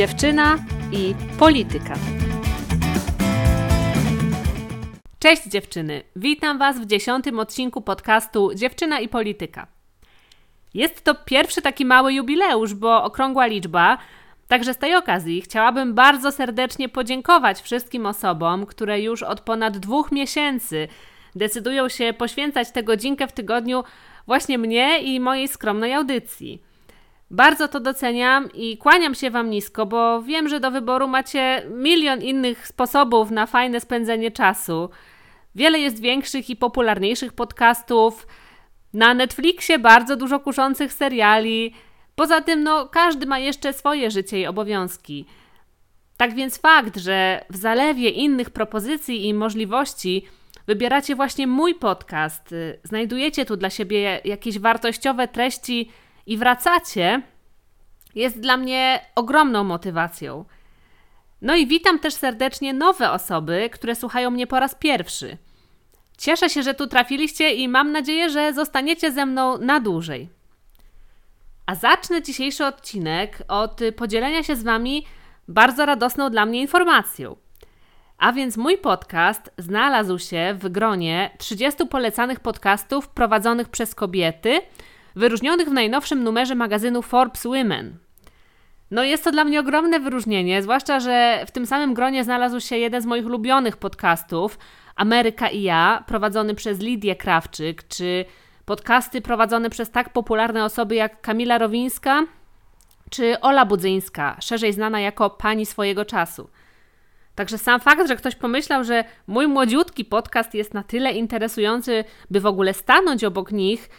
dziewczyna i polityka. Cześć dziewczyny, witam Was w dziesiątym odcinku podcastu Dziewczyna i polityka. Jest to pierwszy taki mały jubileusz, bo okrągła liczba, Także z tej okazji chciałabym bardzo serdecznie podziękować wszystkim osobom, które już od ponad dwóch miesięcy decydują się poświęcać tę godzinkę w tygodniu właśnie mnie i mojej skromnej audycji. Bardzo to doceniam i kłaniam się Wam nisko, bo wiem, że do wyboru macie milion innych sposobów na fajne spędzenie czasu. Wiele jest większych i popularniejszych podcastów. Na Netflixie bardzo dużo kuszących seriali. Poza tym, no, każdy ma jeszcze swoje życie i obowiązki. Tak więc fakt, że w zalewie innych propozycji i możliwości wybieracie właśnie mój podcast, y, znajdujecie tu dla siebie jakieś wartościowe treści i wracacie, jest dla mnie ogromną motywacją. No i witam też serdecznie nowe osoby, które słuchają mnie po raz pierwszy. Cieszę się, że tu trafiliście i mam nadzieję, że zostaniecie ze mną na dłużej. A zacznę dzisiejszy odcinek od podzielenia się z Wami bardzo radosną dla mnie informacją. A więc mój podcast znalazł się w gronie 30 polecanych podcastów prowadzonych przez kobiety, wyróżnionych w najnowszym numerze magazynu Forbes Women. No jest to dla mnie ogromne wyróżnienie, zwłaszcza, że w tym samym gronie znalazł się jeden z moich ulubionych podcastów, Ameryka i ja, prowadzony przez Lidię Krawczyk, czy podcasty prowadzone przez tak popularne osoby jak Kamila Rowińska czy Ola Budzyńska, szerzej znana jako pani swojego czasu. Także sam fakt, że ktoś pomyślał, że mój młodziutki podcast jest na tyle interesujący, by w ogóle stanąć obok nich,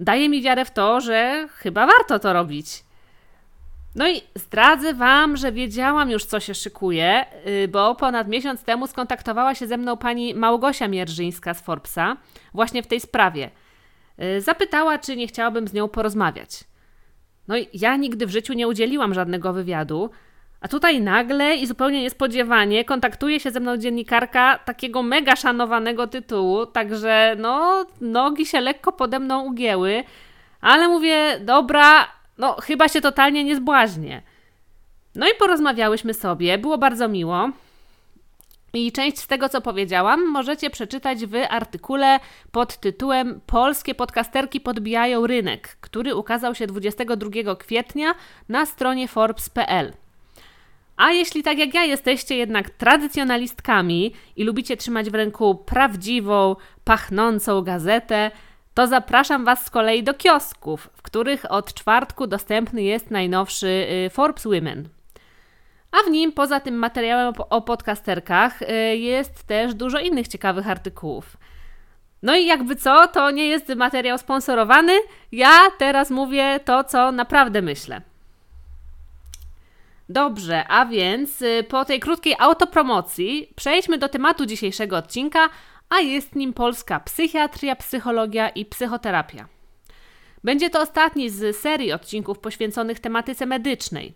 daje mi wiarę w to, że chyba warto to robić. No i zdradzę Wam, że wiedziałam już, co się szykuje, y, bo ponad miesiąc temu skontaktowała się ze mną pani Małgosia Mierżyńska z Forbesa właśnie w tej sprawie – Y, zapytała, czy nie chciałabym z nią porozmawiać. No i ja nigdy w życiu nie udzieliłam żadnego wywiadu, a tutaj nagle i zupełnie niespodziewanie kontaktuje się ze mną dziennikarka takiego mega szanowanego tytułu, także no, nogi się lekko pode mną ugięły, ale mówię, dobra, no chyba się totalnie nie zbłaźnie. No i porozmawiałyśmy sobie, było bardzo miło. I część z tego, co powiedziałam, możecie przeczytać w artykule pod tytułem Polskie podcasterki podbijają rynek, który ukazał się 22 kwietnia na stronie Forbes.pl. A jeśli tak jak ja jesteście jednak tradycjonalistkami i lubicie trzymać w ręku prawdziwą, pachnącą gazetę, to zapraszam Was z kolei do kiosków, w których od czwartku dostępny jest najnowszy y, Forbes Women. A w nim, poza tym materiałem o podcasterkach, y, jest też dużo innych ciekawych artykułów. No i jakby co, to nie jest materiał sponsorowany. Ja teraz mówię to, co naprawdę myślę. Dobrze, a więc y, po tej krótkiej autopromocji przejdźmy do tematu dzisiejszego odcinka, a jest nim polska psychiatria, psychologia i psychoterapia. Będzie to ostatni z serii odcinków poświęconych tematyce medycznej.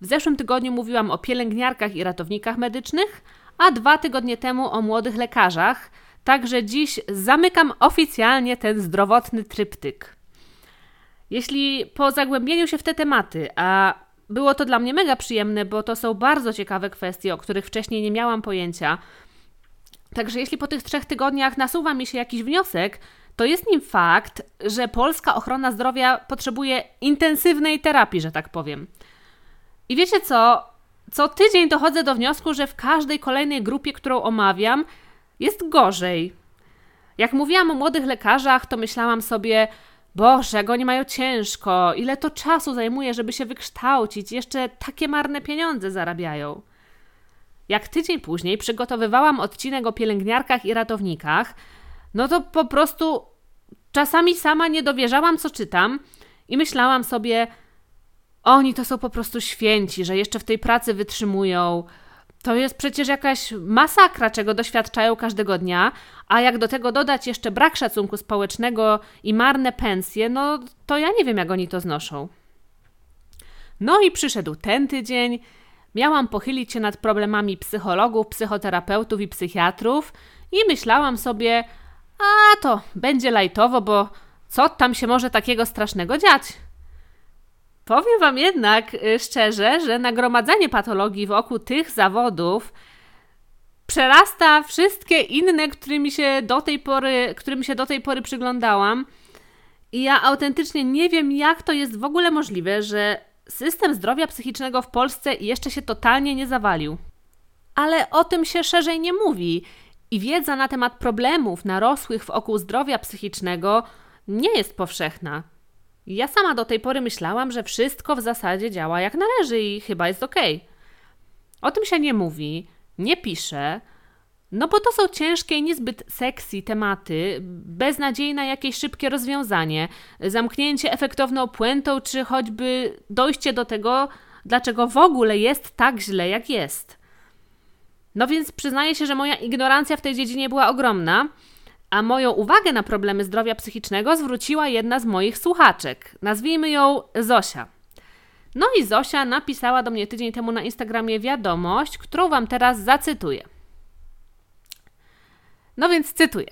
W zeszłym tygodniu mówiłam o pielęgniarkach i ratownikach medycznych, a dwa tygodnie temu o młodych lekarzach, także dziś zamykam oficjalnie ten zdrowotny tryptyk. Jeśli po zagłębieniu się w te tematy, a było to dla mnie mega przyjemne, bo to są bardzo ciekawe kwestie, o których wcześniej nie miałam pojęcia. Także jeśli po tych trzech tygodniach nasuwa mi się jakiś wniosek, to jest nim fakt, że polska ochrona zdrowia potrzebuje intensywnej terapii, że tak powiem. I wiecie co? Co tydzień dochodzę do wniosku, że w każdej kolejnej grupie, którą omawiam, jest gorzej. Jak mówiłam o młodych lekarzach, to myślałam sobie, Boże, jak oni mają ciężko, ile to czasu zajmuje, żeby się wykształcić, jeszcze takie marne pieniądze zarabiają. Jak tydzień później przygotowywałam odcinek o pielęgniarkach i ratownikach, no to po prostu czasami sama nie dowierzałam, co czytam i myślałam sobie, oni to są po prostu święci, że jeszcze w tej pracy wytrzymują. To jest przecież jakaś masakra, czego doświadczają każdego dnia, a jak do tego dodać jeszcze brak szacunku społecznego i marne pensje, no to ja nie wiem, jak oni to znoszą. No i przyszedł ten tydzień. Miałam pochylić się nad problemami psychologów, psychoterapeutów i psychiatrów i myślałam sobie, a to będzie lajtowo, bo co tam się może takiego strasznego dziać? Powiem Wam jednak y, szczerze, że nagromadzenie patologii wokół tych zawodów przerasta wszystkie inne, którymi się do tej pory, którym się do tej pory przyglądałam. I ja autentycznie nie wiem, jak to jest w ogóle możliwe, że system zdrowia psychicznego w Polsce jeszcze się totalnie nie zawalił. Ale o tym się szerzej nie mówi i wiedza na temat problemów narosłych wokół zdrowia psychicznego nie jest powszechna. Ja sama do tej pory myślałam, że wszystko w zasadzie działa jak należy i chyba jest ok. O tym się nie mówi, nie pisze, no bo to są ciężkie i niezbyt sexy tematy, bez nadziei na jakieś szybkie rozwiązanie, zamknięcie efektowną puentą, czy choćby dojście do tego, dlaczego w ogóle jest tak źle, jak jest. No więc przyznaję się, że moja ignorancja w tej dziedzinie była ogromna, a moją uwagę na problemy zdrowia psychicznego zwróciła jedna z moich słuchaczek. Nazwijmy ją Zosia. No i Zosia napisała do mnie tydzień temu na Instagramie wiadomość, którą Wam teraz zacytuję. No więc cytuję.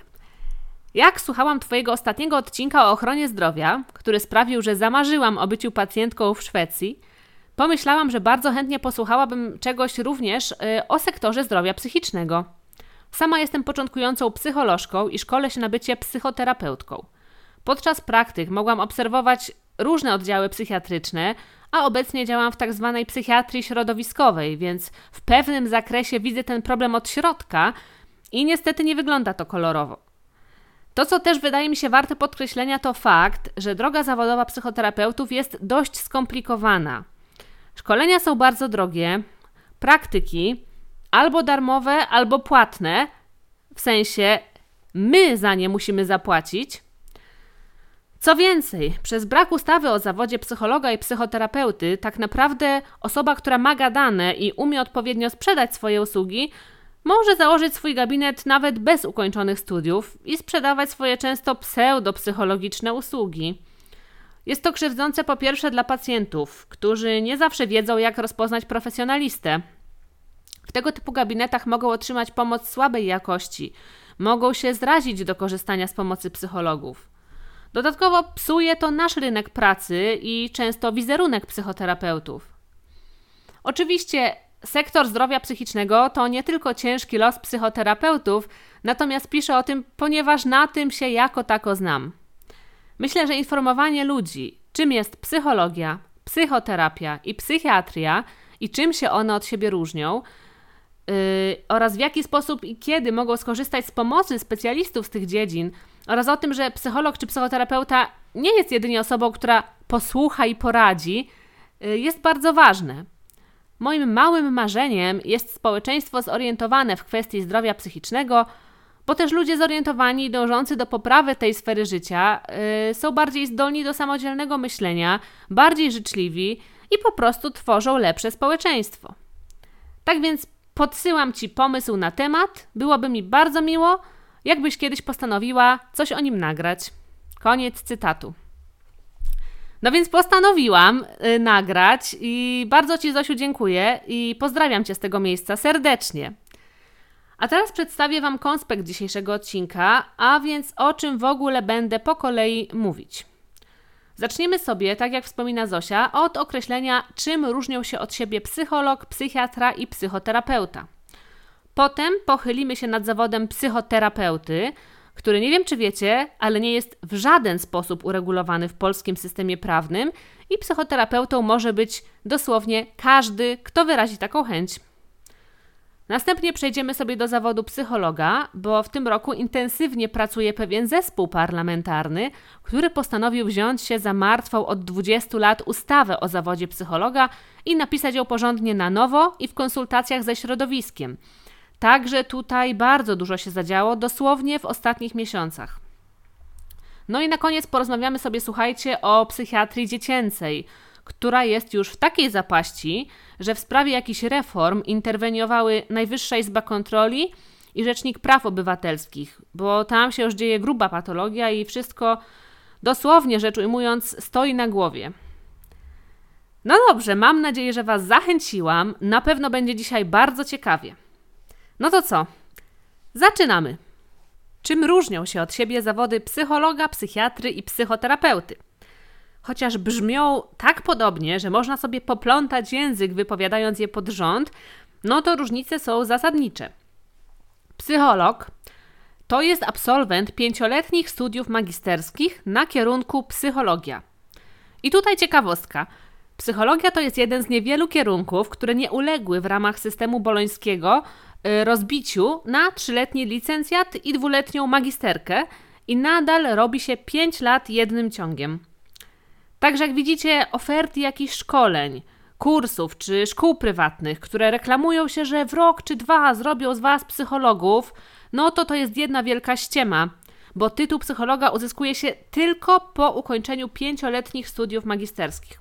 Jak słuchałam Twojego ostatniego odcinka o ochronie zdrowia, który sprawił, że zamarzyłam o byciu pacjentką w Szwecji, pomyślałam, że bardzo chętnie posłuchałabym czegoś również y, o sektorze zdrowia psychicznego. Sama jestem początkującą psycholożką i szkolę się na bycie psychoterapeutką. Podczas praktyk mogłam obserwować różne oddziały psychiatryczne, a obecnie działam w tak zwanej psychiatrii środowiskowej, więc w pewnym zakresie widzę ten problem od środka i niestety nie wygląda to kolorowo. To, co też wydaje mi się warte podkreślenia, to fakt, że droga zawodowa psychoterapeutów jest dość skomplikowana. Szkolenia są bardzo drogie, praktyki albo darmowe, albo płatne, w sensie my za nie musimy zapłacić. Co więcej, przez brak ustawy o zawodzie psychologa i psychoterapeuty, tak naprawdę osoba, która ma gadane i umie odpowiednio sprzedać swoje usługi, może założyć swój gabinet nawet bez ukończonych studiów i sprzedawać swoje często pseudopsychologiczne usługi. Jest to krzywdzące po pierwsze dla pacjentów, którzy nie zawsze wiedzą, jak rozpoznać profesjonalistę. W tego typu gabinetach mogą otrzymać pomoc słabej jakości, mogą się zrazić do korzystania z pomocy psychologów. Dodatkowo psuje to nasz rynek pracy i często wizerunek psychoterapeutów. Oczywiście sektor zdrowia psychicznego to nie tylko ciężki los psychoterapeutów, natomiast piszę o tym, ponieważ na tym się jako tako znam. Myślę, że informowanie ludzi, czym jest psychologia, psychoterapia i psychiatria i czym się one od siebie różnią, oraz w jaki sposób i kiedy mogą skorzystać z pomocy specjalistów z tych dziedzin, oraz o tym, że psycholog czy psychoterapeuta nie jest jedynie osobą, która posłucha i poradzi, yy, jest bardzo ważne. Moim małym marzeniem jest społeczeństwo zorientowane w kwestii zdrowia psychicznego, bo też ludzie zorientowani i dążący do poprawy tej sfery życia yy, są bardziej zdolni do samodzielnego myślenia, bardziej życzliwi i po prostu tworzą lepsze społeczeństwo. Tak więc podsyłam Ci pomysł na temat. Byłoby mi bardzo miło, jakbyś kiedyś postanowiła coś o nim nagrać. Koniec cytatu. No więc postanowiłam y, nagrać i bardzo Ci, Zosiu, dziękuję i pozdrawiam Cię z tego miejsca serdecznie. A teraz przedstawię Wam konspekt dzisiejszego odcinka, a więc o czym w ogóle będę po kolei mówić. Zaczniemy sobie, tak jak wspomina Zosia, od określenia, czym różnią się od siebie psycholog, psychiatra i psychoterapeuta. Potem pochylimy się nad zawodem psychoterapeuty, który nie wiem czy wiecie, ale nie jest w żaden sposób uregulowany w polskim systemie prawnym i psychoterapeutą może być dosłownie każdy, kto wyrazi taką chęć. Następnie przejdziemy sobie do zawodu psychologa, bo w tym roku intensywnie pracuje pewien zespół parlamentarny, który postanowił wziąć się za martwą od 20 lat ustawę o zawodzie psychologa i napisać ją porządnie na nowo i w konsultacjach ze środowiskiem. Także tutaj bardzo dużo się zadziało, dosłownie w ostatnich miesiącach. No i na koniec porozmawiamy sobie, słuchajcie, o psychiatrii dziecięcej, która jest już w takiej zapaści, że w sprawie jakichś reform interweniowały Najwyższa Izba Kontroli i Rzecznik Praw Obywatelskich, bo tam się już dzieje gruba patologia i wszystko, dosłownie rzecz ujmując, stoi na głowie. No dobrze, mam nadzieję, że Was zachęciłam. Na pewno będzie dzisiaj bardzo ciekawie. No to co? Zaczynamy. Czym różnią się od siebie zawody psychologa, psychiatry i psychoterapeuty? Chociaż brzmią tak podobnie, że można sobie poplątać język wypowiadając je pod rząd, no to różnice są zasadnicze. Psycholog to jest absolwent pięcioletnich studiów magisterskich na kierunku psychologia. I tutaj ciekawostka. Psychologia to jest jeden z niewielu kierunków, które nie uległy w ramach systemu bolońskiego y, rozbiciu na trzyletni licencjat i dwuletnią magisterkę i nadal robi się 5 lat jednym ciągiem. Także jak widzicie, oferty jakichś szkoleń, kursów czy szkół prywatnych, które reklamują się, że w rok czy dwa zrobią z Was psychologów, no to to jest jedna wielka ściema, bo tytuł psychologa uzyskuje się tylko po ukończeniu pięcioletnich studiów magisterskich.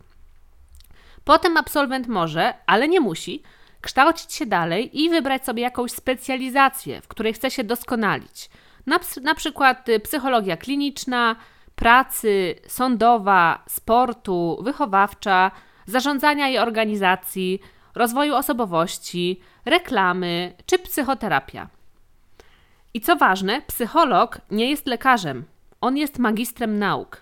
Potem absolwent może, ale nie musi, kształcić się dalej i wybrać sobie jakąś specjalizację, w której chce się doskonalić. Na, na przykład y, psychologia kliniczna, pracy, sądowa, sportu, wychowawcza, zarządzania i organizacji, rozwoju osobowości, reklamy czy psychoterapia. I co ważne, psycholog nie jest lekarzem, on jest magistrem nauk.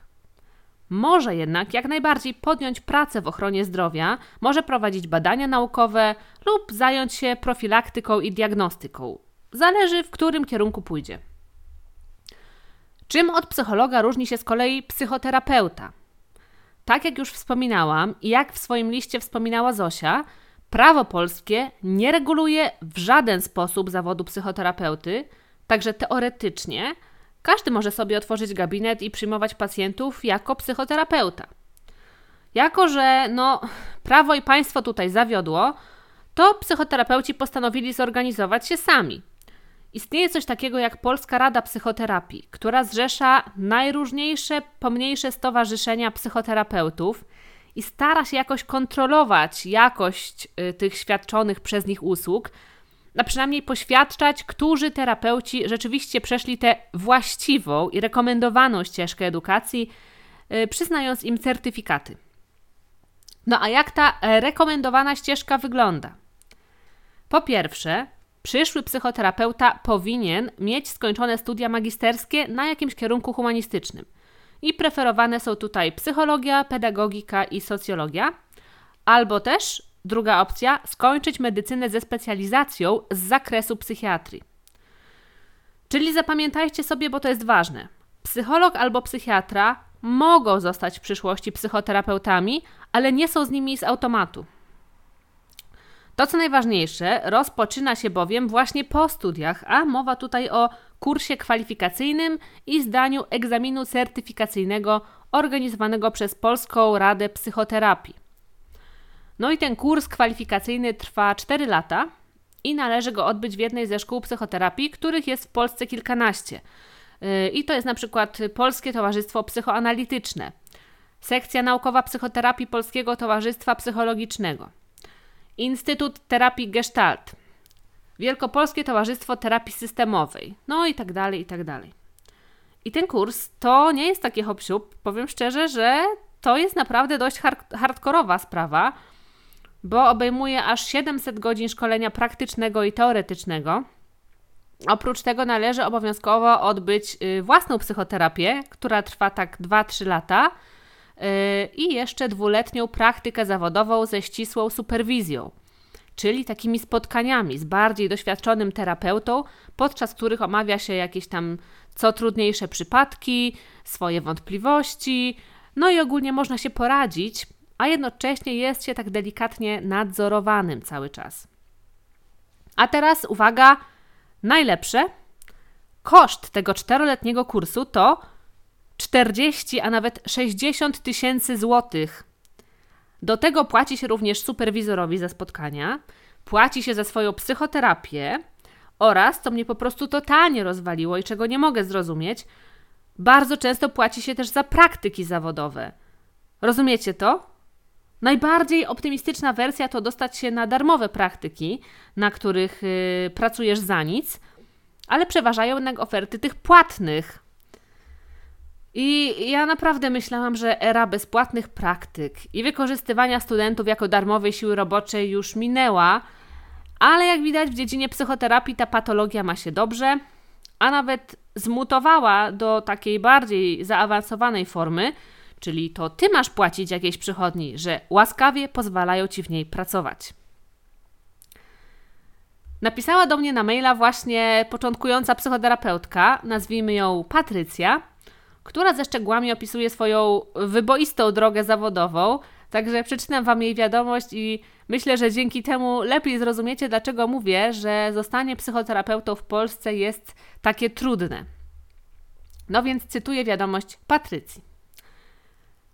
Może jednak jak najbardziej podjąć pracę w ochronie zdrowia, może prowadzić badania naukowe lub zająć się profilaktyką i diagnostyką. Zależy, w którym kierunku pójdzie. Czym od psychologa różni się z kolei psychoterapeuta? Tak jak już wspominałam i jak w swoim liście wspominała Zosia, prawo polskie nie reguluje w żaden sposób zawodu psychoterapeuty, także teoretycznie każdy może sobie otworzyć gabinet i przyjmować pacjentów jako psychoterapeuta. Jako, że no, prawo i państwo tutaj zawiodło, to psychoterapeuci postanowili zorganizować się sami. Istnieje coś takiego jak Polska Rada Psychoterapii, która zrzesza najróżniejsze, pomniejsze stowarzyszenia psychoterapeutów i stara się jakoś kontrolować jakość y, tych świadczonych przez nich usług, a przynajmniej poświadczać, którzy terapeuci rzeczywiście przeszli tę właściwą i rekomendowaną ścieżkę edukacji, y, przyznając im certyfikaty. No a jak ta rekomendowana ścieżka wygląda? Po pierwsze, Przyszły psychoterapeuta powinien mieć skończone studia magisterskie na jakimś kierunku humanistycznym. I preferowane są tutaj psychologia, pedagogika i socjologia, albo też druga opcja skończyć medycynę ze specjalizacją z zakresu psychiatrii. Czyli zapamiętajcie sobie, bo to jest ważne. Psycholog albo psychiatra mogą zostać w przyszłości psychoterapeutami, ale nie są z nimi z automatu. To, co najważniejsze, rozpoczyna się bowiem właśnie po studiach, a mowa tutaj o kursie kwalifikacyjnym i zdaniu egzaminu certyfikacyjnego organizowanego przez Polską Radę Psychoterapii. No i ten kurs kwalifikacyjny trwa 4 lata i należy go odbyć w jednej ze szkół psychoterapii, których jest w Polsce kilkanaście. Yy, I to jest na przykład Polskie Towarzystwo Psychoanalityczne, sekcja naukowa psychoterapii Polskiego Towarzystwa Psychologicznego, Instytut Terapii Gestalt, Wielkopolskie Towarzystwo Terapii Systemowej, no i tak dalej, i tak dalej. I ten kurs to nie jest taki hop powiem szczerze, że to jest naprawdę dość hard hardkorowa sprawa, bo obejmuje aż 700 godzin szkolenia praktycznego i teoretycznego. Oprócz tego należy obowiązkowo odbyć y, własną psychoterapię, która trwa tak 2-3 lata i jeszcze dwuletnią praktykę zawodową ze ścisłą superwizją, czyli takimi spotkaniami z bardziej doświadczonym terapeutą, podczas których omawia się jakieś tam co trudniejsze przypadki, swoje wątpliwości, no i ogólnie można się poradzić, a jednocześnie jest się tak delikatnie nadzorowanym cały czas. A teraz uwaga, najlepsze. Koszt tego czteroletniego kursu to 40, a nawet 60 tysięcy złotych. Do tego płaci się również superwizorowi za spotkania, płaci się za swoją psychoterapię oraz, co mnie po prostu totalnie rozwaliło i czego nie mogę zrozumieć, bardzo często płaci się też za praktyki zawodowe. Rozumiecie to? Najbardziej optymistyczna wersja to dostać się na darmowe praktyki, na których yy, pracujesz za nic, ale przeważają jednak oferty tych płatnych. I ja naprawdę myślałam, że era bezpłatnych praktyk i wykorzystywania studentów jako darmowej siły roboczej już minęła, ale jak widać w dziedzinie psychoterapii ta patologia ma się dobrze, a nawet zmutowała do takiej bardziej zaawansowanej formy, czyli to ty masz płacić jakiejś przychodni, że łaskawie pozwalają ci w niej pracować. Napisała do mnie na maila właśnie początkująca psychoterapeutka, nazwijmy ją Patrycja, która ze szczegółami opisuje swoją wyboistą drogę zawodową. Także przeczytam Wam jej wiadomość i myślę, że dzięki temu lepiej zrozumiecie, dlaczego mówię, że zostanie psychoterapeutą w Polsce jest takie trudne. No więc cytuję wiadomość Patrycji.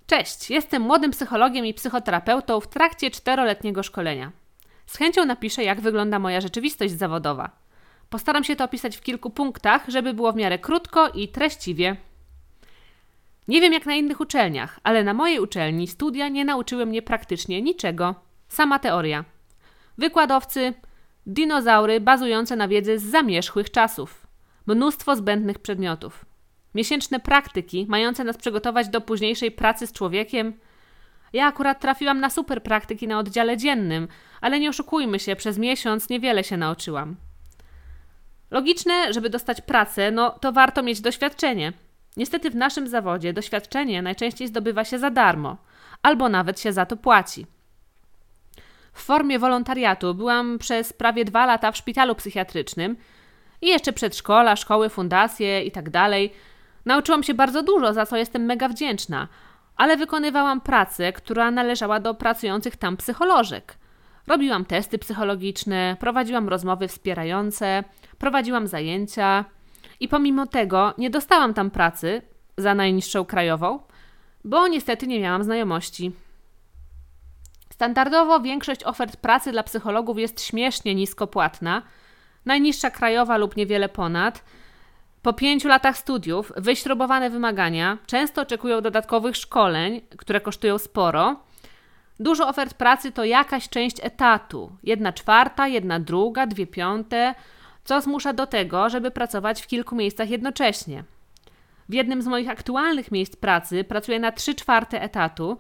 Cześć, jestem młodym psychologiem i psychoterapeutą w trakcie czteroletniego szkolenia. Z chęcią napiszę, jak wygląda moja rzeczywistość zawodowa. Postaram się to opisać w kilku punktach, żeby było w miarę krótko i treściwie. Nie wiem jak na innych uczelniach, ale na mojej uczelni studia nie nauczyły mnie praktycznie niczego. Sama teoria. Wykładowcy, dinozaury bazujące na wiedzy z zamierzchłych czasów. Mnóstwo zbędnych przedmiotów. Miesięczne praktyki mające nas przygotować do późniejszej pracy z człowiekiem. Ja akurat trafiłam na super praktyki na oddziale dziennym, ale nie oszukujmy się, przez miesiąc niewiele się nauczyłam. Logiczne, żeby dostać pracę, no to warto mieć doświadczenie. Niestety w naszym zawodzie doświadczenie najczęściej zdobywa się za darmo, albo nawet się za to płaci. W formie wolontariatu byłam przez prawie dwa lata w szpitalu psychiatrycznym i jeszcze przedszkola, szkoły, fundacje itd. Tak Nauczyłam się bardzo dużo, za co jestem mega wdzięczna, ale wykonywałam pracę, która należała do pracujących tam psycholożek. Robiłam testy psychologiczne, prowadziłam rozmowy wspierające, prowadziłam zajęcia i pomimo tego nie dostałam tam pracy za najniższą krajową, bo niestety nie miałam znajomości. Standardowo większość ofert pracy dla psychologów jest śmiesznie nisko płatna, najniższa krajowa lub niewiele ponad. Po pięciu latach studiów wyśrubowane wymagania często oczekują dodatkowych szkoleń, które kosztują sporo. Dużo ofert pracy to jakaś część etatu, jedna czwarta, jedna druga, dwie piąte, co zmusza do tego, żeby pracować w kilku miejscach jednocześnie. W jednym z moich aktualnych miejsc pracy pracuję na trzy czwarte etatu,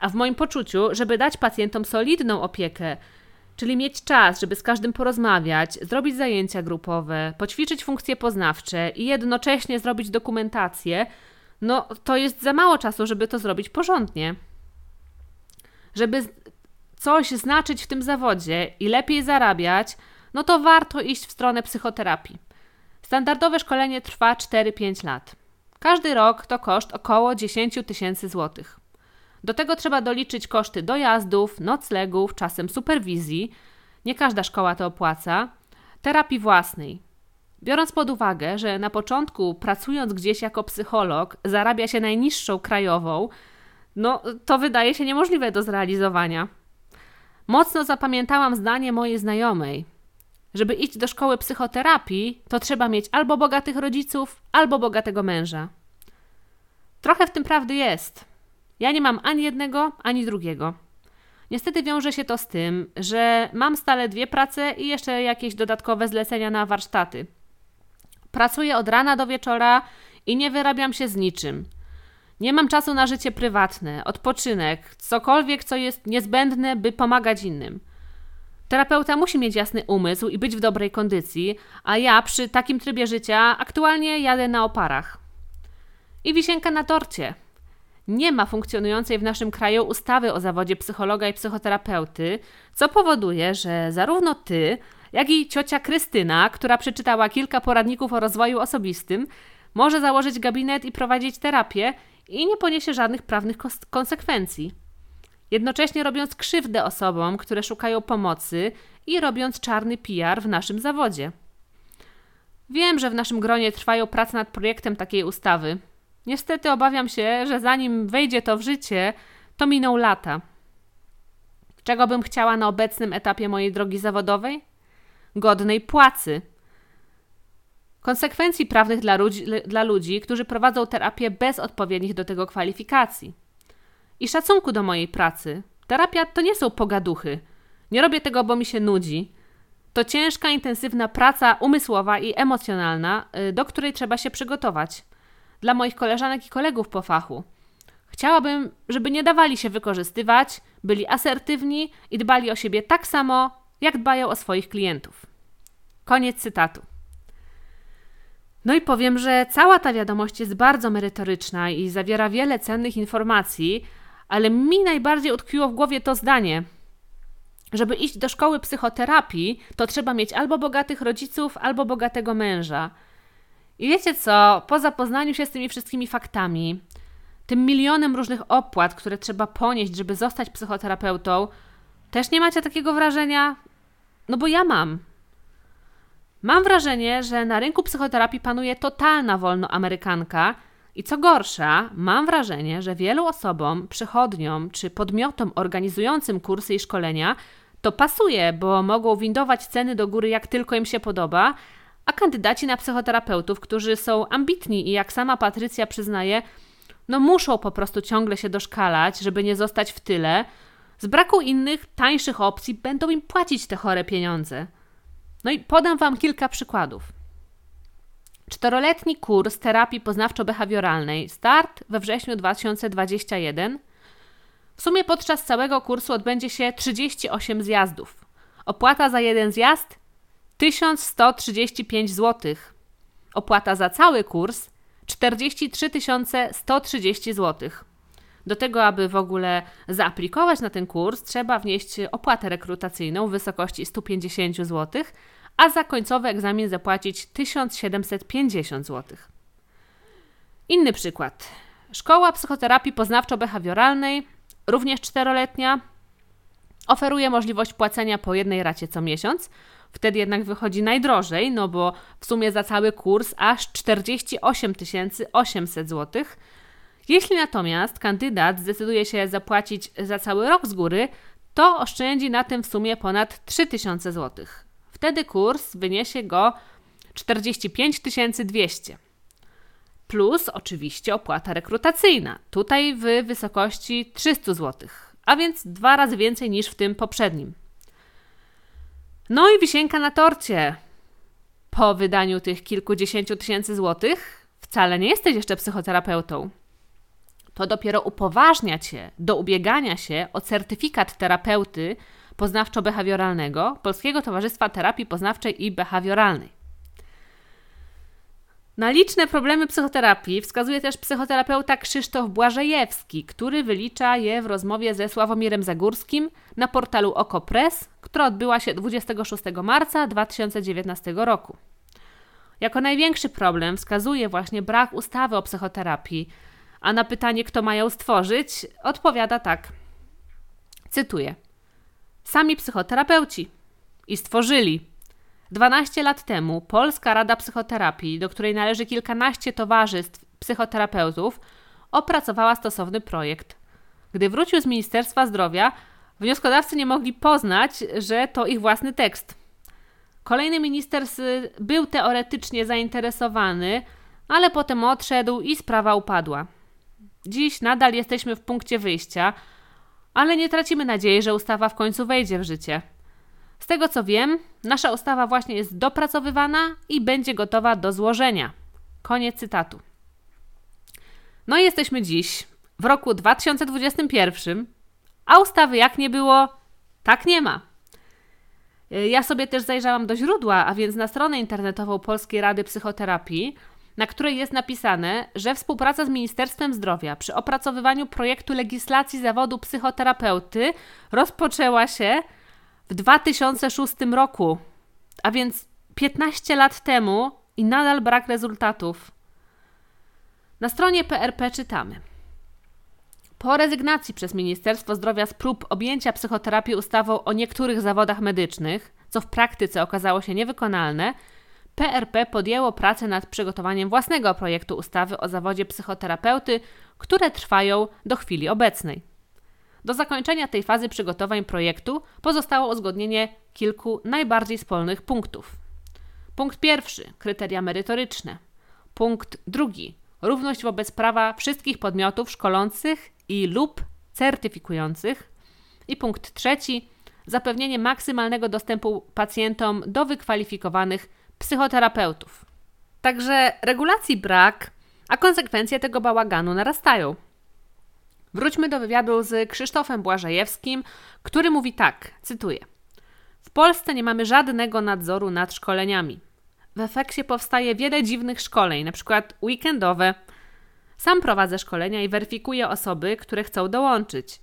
a w moim poczuciu, żeby dać pacjentom solidną opiekę, czyli mieć czas, żeby z każdym porozmawiać, zrobić zajęcia grupowe, poćwiczyć funkcje poznawcze i jednocześnie zrobić dokumentację, no to jest za mało czasu, żeby to zrobić porządnie. Żeby coś znaczyć w tym zawodzie i lepiej zarabiać, no to warto iść w stronę psychoterapii. Standardowe szkolenie trwa 4-5 lat. Każdy rok to koszt około 10 tysięcy złotych. Do tego trzeba doliczyć koszty dojazdów, noclegów, czasem superwizji. Nie każda szkoła to opłaca. Terapii własnej. Biorąc pod uwagę, że na początku pracując gdzieś jako psycholog zarabia się najniższą krajową, no to wydaje się niemożliwe do zrealizowania. Mocno zapamiętałam zdanie mojej znajomej. Żeby iść do szkoły psychoterapii, to trzeba mieć albo bogatych rodziców, albo bogatego męża. Trochę w tym prawdy jest. Ja nie mam ani jednego, ani drugiego. Niestety wiąże się to z tym, że mam stale dwie prace i jeszcze jakieś dodatkowe zlecenia na warsztaty. Pracuję od rana do wieczora i nie wyrabiam się z niczym. Nie mam czasu na życie prywatne, odpoczynek, cokolwiek, co jest niezbędne, by pomagać innym. Terapeuta musi mieć jasny umysł i być w dobrej kondycji, a ja przy takim trybie życia aktualnie jadę na oparach. I wisienka na torcie. Nie ma funkcjonującej w naszym kraju ustawy o zawodzie psychologa i psychoterapeuty, co powoduje, że zarówno ty, jak i ciocia Krystyna, która przeczytała kilka poradników o rozwoju osobistym, może założyć gabinet i prowadzić terapię i nie poniesie żadnych prawnych konsekwencji jednocześnie robiąc krzywdę osobom, które szukają pomocy i robiąc czarny PR w naszym zawodzie. Wiem, że w naszym gronie trwają prace nad projektem takiej ustawy. Niestety obawiam się, że zanim wejdzie to w życie, to miną lata. Czego bym chciała na obecnym etapie mojej drogi zawodowej? Godnej płacy. Konsekwencji prawnych dla ludzi, dla ludzi, którzy prowadzą terapię bez odpowiednich do tego kwalifikacji i szacunku do mojej pracy. Terapia to nie są pogaduchy. Nie robię tego, bo mi się nudzi. To ciężka, intensywna praca umysłowa i emocjonalna, y, do której trzeba się przygotować. Dla moich koleżanek i kolegów po fachu. Chciałabym, żeby nie dawali się wykorzystywać, byli asertywni i dbali o siebie tak samo, jak dbają o swoich klientów. Koniec cytatu. No i powiem, że cała ta wiadomość jest bardzo merytoryczna i zawiera wiele cennych informacji, ale mi najbardziej utkwiło w głowie to zdanie. Żeby iść do szkoły psychoterapii, to trzeba mieć albo bogatych rodziców, albo bogatego męża. I wiecie co? Po zapoznaniu się z tymi wszystkimi faktami, tym milionem różnych opłat, które trzeba ponieść, żeby zostać psychoterapeutą, też nie macie takiego wrażenia? No bo ja mam. Mam wrażenie, że na rynku psychoterapii panuje totalna wolnoamerykanka i co gorsza, mam wrażenie, że wielu osobom, przychodniom czy podmiotom organizującym kursy i szkolenia to pasuje, bo mogą windować ceny do góry jak tylko im się podoba, a kandydaci na psychoterapeutów, którzy są ambitni i jak sama Patrycja przyznaje, no muszą po prostu ciągle się doszkalać, żeby nie zostać w tyle, z braku innych, tańszych opcji będą im płacić te chore pieniądze. No i podam Wam kilka przykładów. Czteroletni kurs terapii poznawczo-behawioralnej, start we wrześniu 2021. W sumie podczas całego kursu odbędzie się 38 zjazdów. Opłata za jeden zjazd 1135 zł. Opłata za cały kurs 43 130 zł. Do tego, aby w ogóle zaaplikować na ten kurs, trzeba wnieść opłatę rekrutacyjną w wysokości 150 zł, a za końcowy egzamin zapłacić 1750 zł. Inny przykład. Szkoła psychoterapii poznawczo-behawioralnej, również czteroletnia, oferuje możliwość płacenia po jednej racie co miesiąc. Wtedy jednak wychodzi najdrożej, no bo w sumie za cały kurs aż 48 800 zł. Jeśli natomiast kandydat zdecyduje się zapłacić za cały rok z góry, to oszczędzi na tym w sumie ponad 3000 zł. Wtedy kurs wyniesie go 45 200. Plus oczywiście opłata rekrutacyjna, tutaj w wysokości 300 zł, a więc dwa razy więcej niż w tym poprzednim. No i wisienka na torcie. Po wydaniu tych kilkudziesięciu tysięcy złotych wcale nie jesteś jeszcze psychoterapeutą. To dopiero upoważnia cię do ubiegania się o certyfikat terapeuty poznawczo-behawioralnego Polskiego Towarzystwa Terapii Poznawczej i Behawioralnej. Na liczne problemy psychoterapii wskazuje też psychoterapeuta Krzysztof Błażejewski, który wylicza je w rozmowie ze Sławomirem Zagórskim na portalu OkoPress, która odbyła się 26 marca 2019 roku. Jako największy problem wskazuje właśnie brak ustawy o psychoterapii, a na pytanie, kto ma ją stworzyć, odpowiada tak. Cytuję: Sami psychoterapeuci i stworzyli. 12 lat temu Polska Rada Psychoterapii, do której należy kilkanaście towarzystw psychoterapeutów, opracowała stosowny projekt. Gdy wrócił z Ministerstwa Zdrowia, wnioskodawcy nie mogli poznać, że to ich własny tekst. Kolejny minister był teoretycznie zainteresowany, ale potem odszedł i sprawa upadła. Dziś nadal jesteśmy w punkcie wyjścia, ale nie tracimy nadziei, że ustawa w końcu wejdzie w życie. Z tego co wiem, nasza ustawa właśnie jest dopracowywana i będzie gotowa do złożenia. Koniec cytatu. No i jesteśmy dziś, w roku 2021, a ustawy jak nie było, tak nie ma. Ja sobie też zajrzałam do źródła, a więc na stronę internetową Polskiej Rady Psychoterapii, na której jest napisane, że współpraca z Ministerstwem Zdrowia przy opracowywaniu projektu legislacji zawodu psychoterapeuty rozpoczęła się w 2006 roku, a więc 15 lat temu i nadal brak rezultatów. Na stronie PRP czytamy. Po rezygnacji przez Ministerstwo Zdrowia z prób objęcia psychoterapii ustawą o niektórych zawodach medycznych, co w praktyce okazało się niewykonalne, PRP podjęło pracę nad przygotowaniem własnego projektu ustawy o zawodzie psychoterapeuty, które trwają do chwili obecnej. Do zakończenia tej fazy przygotowań projektu pozostało uzgodnienie kilku najbardziej spolnych punktów. Punkt pierwszy kryteria merytoryczne. Punkt drugi równość wobec prawa wszystkich podmiotów szkolących i lub certyfikujących. I punkt trzeci zapewnienie maksymalnego dostępu pacjentom do wykwalifikowanych psychoterapeutów. Także regulacji brak, a konsekwencje tego bałaganu narastają. Wróćmy do wywiadu z Krzysztofem Błażejewskim, który mówi tak, cytuję. W Polsce nie mamy żadnego nadzoru nad szkoleniami. w efekcie powstaje wiele dziwnych szkoleń, przykład weekendowe. Sam prowadzę szkolenia i weryfikuję osoby, które chcą dołączyć.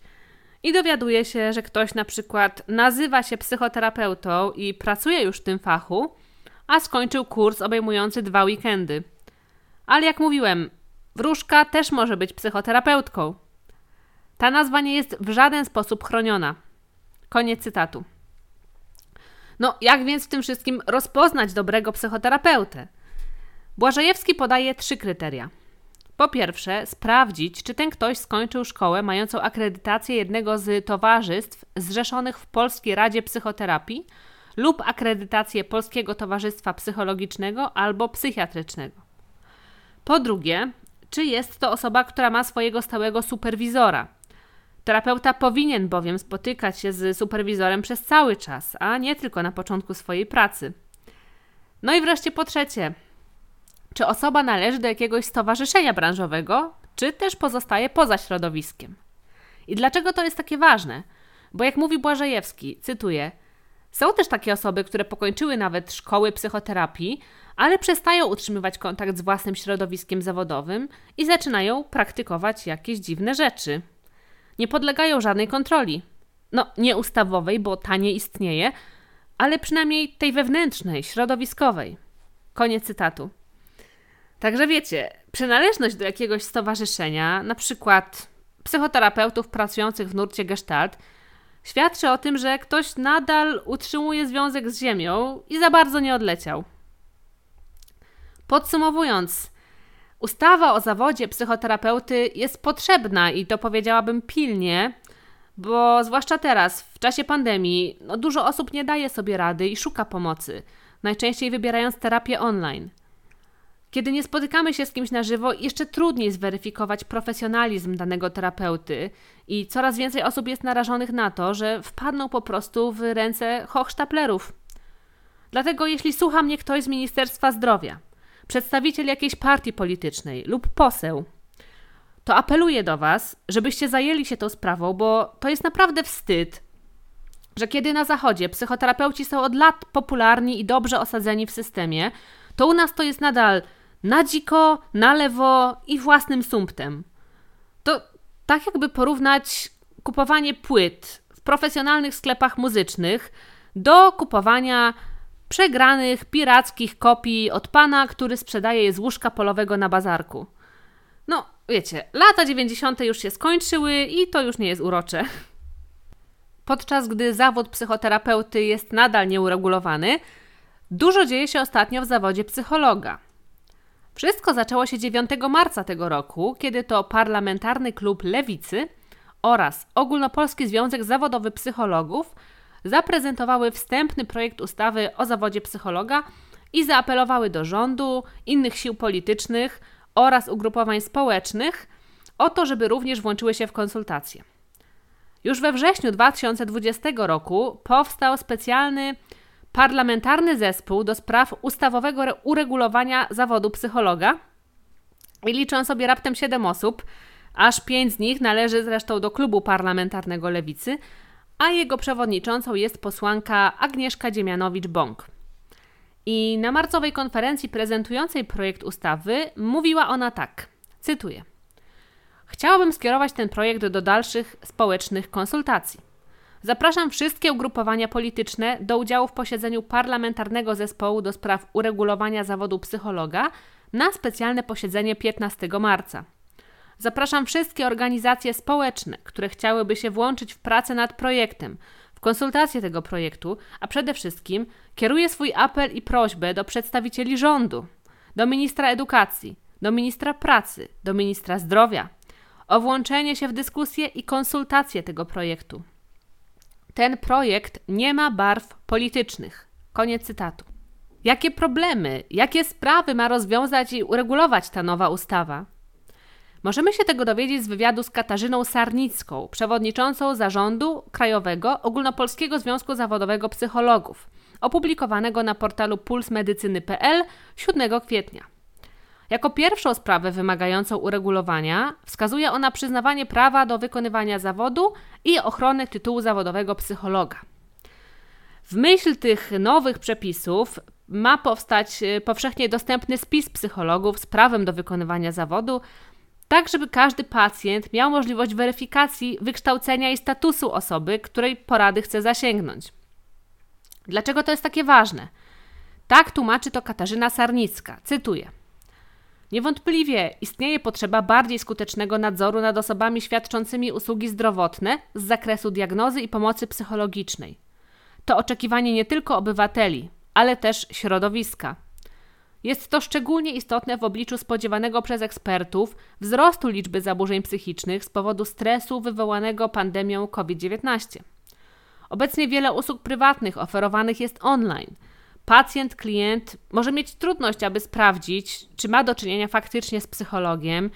I dowiaduję się, że ktoś na przykład nazywa się psychoterapeutą i pracuje już w tym fachu, a skończył kurs obejmujący dwa weekendy. Ale jak mówiłem, wróżka też może być psychoterapeutką. Ta nazwa nie jest w żaden sposób chroniona. Koniec cytatu. No, jak więc w tym wszystkim rozpoznać dobrego psychoterapeutę? Błażejewski podaje trzy kryteria. Po pierwsze, sprawdzić, czy ten ktoś skończył szkołę mającą akredytację jednego z towarzystw zrzeszonych w Polskiej Radzie Psychoterapii lub akredytację Polskiego Towarzystwa Psychologicznego albo Psychiatrycznego. Po drugie, czy jest to osoba, która ma swojego stałego superwizora. Terapeuta powinien bowiem spotykać się z superwizorem przez cały czas, a nie tylko na początku swojej pracy. No i wreszcie po trzecie, czy osoba należy do jakiegoś stowarzyszenia branżowego, czy też pozostaje poza środowiskiem. I dlaczego to jest takie ważne? Bo jak mówi Błażejewski, cytuję, są też takie osoby, które pokończyły nawet szkoły psychoterapii, ale przestają utrzymywać kontakt z własnym środowiskiem zawodowym i zaczynają praktykować jakieś dziwne rzeczy. Nie podlegają żadnej kontroli. No, nie ustawowej, bo ta nie istnieje, ale przynajmniej tej wewnętrznej, środowiskowej. Koniec cytatu. Także wiecie, przynależność do jakiegoś stowarzyszenia, na przykład psychoterapeutów pracujących w nurcie gestalt, świadczy o tym, że ktoś nadal utrzymuje związek z Ziemią i za bardzo nie odleciał. Podsumowując, ustawa o zawodzie psychoterapeuty jest potrzebna i to powiedziałabym pilnie, bo zwłaszcza teraz, w czasie pandemii, no dużo osób nie daje sobie rady i szuka pomocy, najczęściej wybierając terapię online. Kiedy nie spotykamy się z kimś na żywo, jeszcze trudniej zweryfikować profesjonalizm danego terapeuty i coraz więcej osób jest narażonych na to, że wpadną po prostu w ręce hochsztaplerów. Dlatego jeśli słucha mnie ktoś z Ministerstwa Zdrowia, przedstawiciel jakiejś partii politycznej lub poseł, to apeluję do Was, żebyście zajęli się tą sprawą, bo to jest naprawdę wstyd, że kiedy na Zachodzie psychoterapeuci są od lat popularni i dobrze osadzeni w systemie, to u nas to jest nadal na dziko, na lewo i własnym sumptem. To tak jakby porównać kupowanie płyt w profesjonalnych sklepach muzycznych do kupowania przegranych, pirackich kopii od pana, który sprzedaje je z łóżka polowego na bazarku. No, wiecie, lata 90. już się skończyły i to już nie jest urocze. Podczas gdy zawód psychoterapeuty jest nadal nieuregulowany, dużo dzieje się ostatnio w zawodzie psychologa. Wszystko zaczęło się 9 marca tego roku, kiedy to Parlamentarny Klub Lewicy oraz Ogólnopolski Związek Zawodowy Psychologów zaprezentowały wstępny projekt ustawy o zawodzie psychologa i zaapelowały do rządu, innych sił politycznych oraz ugrupowań społecznych o to, żeby również włączyły się w konsultacje. Już we wrześniu 2020 roku powstał specjalny parlamentarny zespół do spraw ustawowego uregulowania zawodu psychologa i sobie raptem 7 osób, aż 5 z nich należy zresztą do klubu parlamentarnego Lewicy, a jego przewodniczącą jest posłanka Agnieszka Dziemianowicz-Bąk. I na marcowej konferencji prezentującej projekt ustawy mówiła ona tak, cytuję: Chciałabym skierować ten projekt do dalszych społecznych konsultacji. Zapraszam wszystkie ugrupowania polityczne do udziału w posiedzeniu parlamentarnego zespołu do spraw uregulowania zawodu psychologa na specjalne posiedzenie 15 marca. Zapraszam wszystkie organizacje społeczne, które chciałyby się włączyć w pracę nad projektem, w konsultację tego projektu, a przede wszystkim kieruję swój apel i prośbę do przedstawicieli rządu, do ministra edukacji, do ministra pracy, do ministra zdrowia o włączenie się w dyskusję i konsultację tego projektu. Ten projekt nie ma barw politycznych. Koniec cytatu. Jakie problemy, jakie sprawy ma rozwiązać i uregulować ta nowa ustawa? Możemy się tego dowiedzieć z wywiadu z Katarzyną Sarnicką, przewodniczącą zarządu Krajowego Ogólnopolskiego Związku Zawodowego Psychologów, opublikowanego na portalu pulsmedycyny.pl 7 kwietnia. Jako pierwszą sprawę wymagającą uregulowania wskazuje ona przyznawanie prawa do wykonywania zawodu i ochrony tytułu zawodowego psychologa. W myśl tych nowych przepisów ma powstać y, powszechnie dostępny spis psychologów z prawem do wykonywania zawodu, tak żeby każdy pacjent miał możliwość weryfikacji wykształcenia i statusu osoby, której porady chce zasięgnąć. Dlaczego to jest takie ważne? Tak tłumaczy to Katarzyna Sarnicka. Cytuję. Niewątpliwie istnieje potrzeba bardziej skutecznego nadzoru nad osobami świadczącymi usługi zdrowotne z zakresu diagnozy i pomocy psychologicznej. To oczekiwanie nie tylko obywateli, ale też środowiska. Jest to szczególnie istotne w obliczu spodziewanego przez ekspertów wzrostu liczby zaburzeń psychicznych z powodu stresu wywołanego pandemią COVID-19. Obecnie wiele usług prywatnych oferowanych jest online. Pacjent, klient może mieć trudność, aby sprawdzić, czy ma do czynienia faktycznie z psychologiem,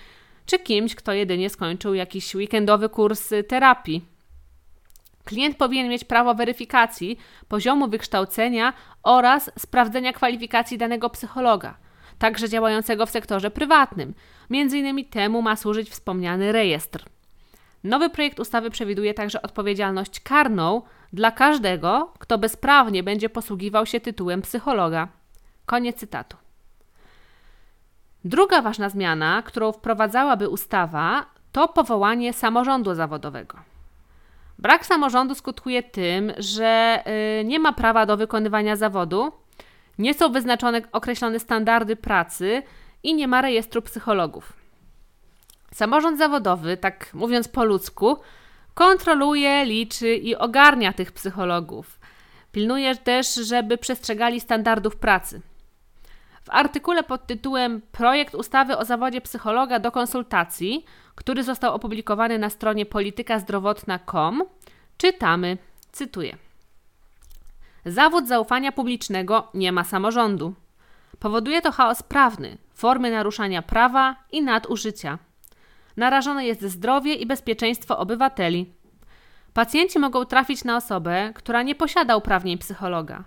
czy kimś, kto jedynie skończył jakiś weekendowy kurs terapii. Klient powinien mieć prawo weryfikacji poziomu wykształcenia oraz sprawdzenia kwalifikacji danego psychologa, także działającego w sektorze prywatnym. Między innymi temu ma służyć wspomniany rejestr. Nowy projekt ustawy przewiduje także odpowiedzialność karną dla każdego, kto bezprawnie będzie posługiwał się tytułem psychologa. Koniec cytatu. Druga ważna zmiana, którą wprowadzałaby ustawa, to powołanie samorządu zawodowego. Brak samorządu skutkuje tym, że y, nie ma prawa do wykonywania zawodu, nie są wyznaczone określone standardy pracy i nie ma rejestru psychologów. Samorząd zawodowy, tak mówiąc po ludzku, kontroluje, liczy i ogarnia tych psychologów. Pilnuje też, żeby przestrzegali standardów pracy. W artykule pod tytułem Projekt ustawy o zawodzie psychologa do konsultacji, który został opublikowany na stronie politykazdrowotna.com, czytamy, cytuję: Zawód zaufania publicznego nie ma samorządu. Powoduje to chaos prawny, formy naruszania prawa i nadużycia. Narażone jest zdrowie i bezpieczeństwo obywateli. Pacjenci mogą trafić na osobę, która nie posiada uprawnień psychologa.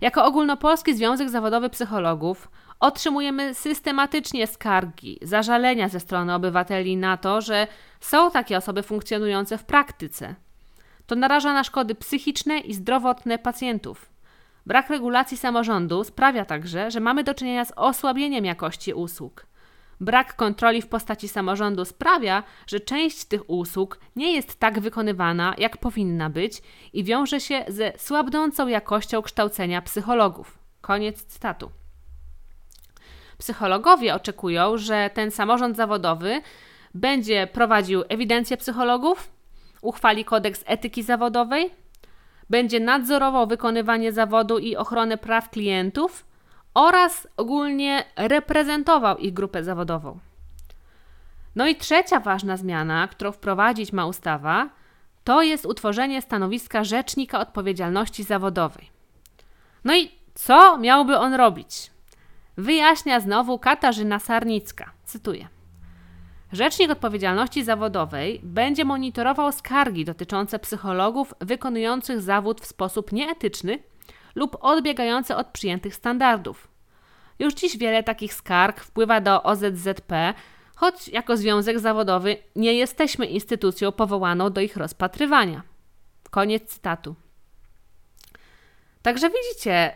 Jako Ogólnopolski Związek Zawodowy Psychologów otrzymujemy systematycznie skargi, zażalenia ze strony obywateli na to, że są takie osoby funkcjonujące w praktyce. To naraża na szkody psychiczne i zdrowotne pacjentów. Brak regulacji samorządu sprawia także, że mamy do czynienia z osłabieniem jakości usług. Brak kontroli w postaci samorządu sprawia, że część tych usług nie jest tak wykonywana, jak powinna być i wiąże się ze słabnącą jakością kształcenia psychologów. Koniec cytatu. Psychologowie oczekują, że ten samorząd zawodowy będzie prowadził ewidencję psychologów, uchwali kodeks etyki zawodowej, będzie nadzorował wykonywanie zawodu i ochronę praw klientów oraz ogólnie reprezentował ich grupę zawodową. No i trzecia ważna zmiana, którą wprowadzić ma ustawa, to jest utworzenie stanowiska rzecznika odpowiedzialności zawodowej. No i co miałby on robić? Wyjaśnia znowu Katarzyna Sarnicka. Cytuję. Rzecznik odpowiedzialności zawodowej będzie monitorował skargi dotyczące psychologów wykonujących zawód w sposób nieetyczny lub odbiegające od przyjętych standardów. Już dziś wiele takich skarg wpływa do OZZP, choć jako związek zawodowy nie jesteśmy instytucją powołaną do ich rozpatrywania. Koniec cytatu. Także widzicie,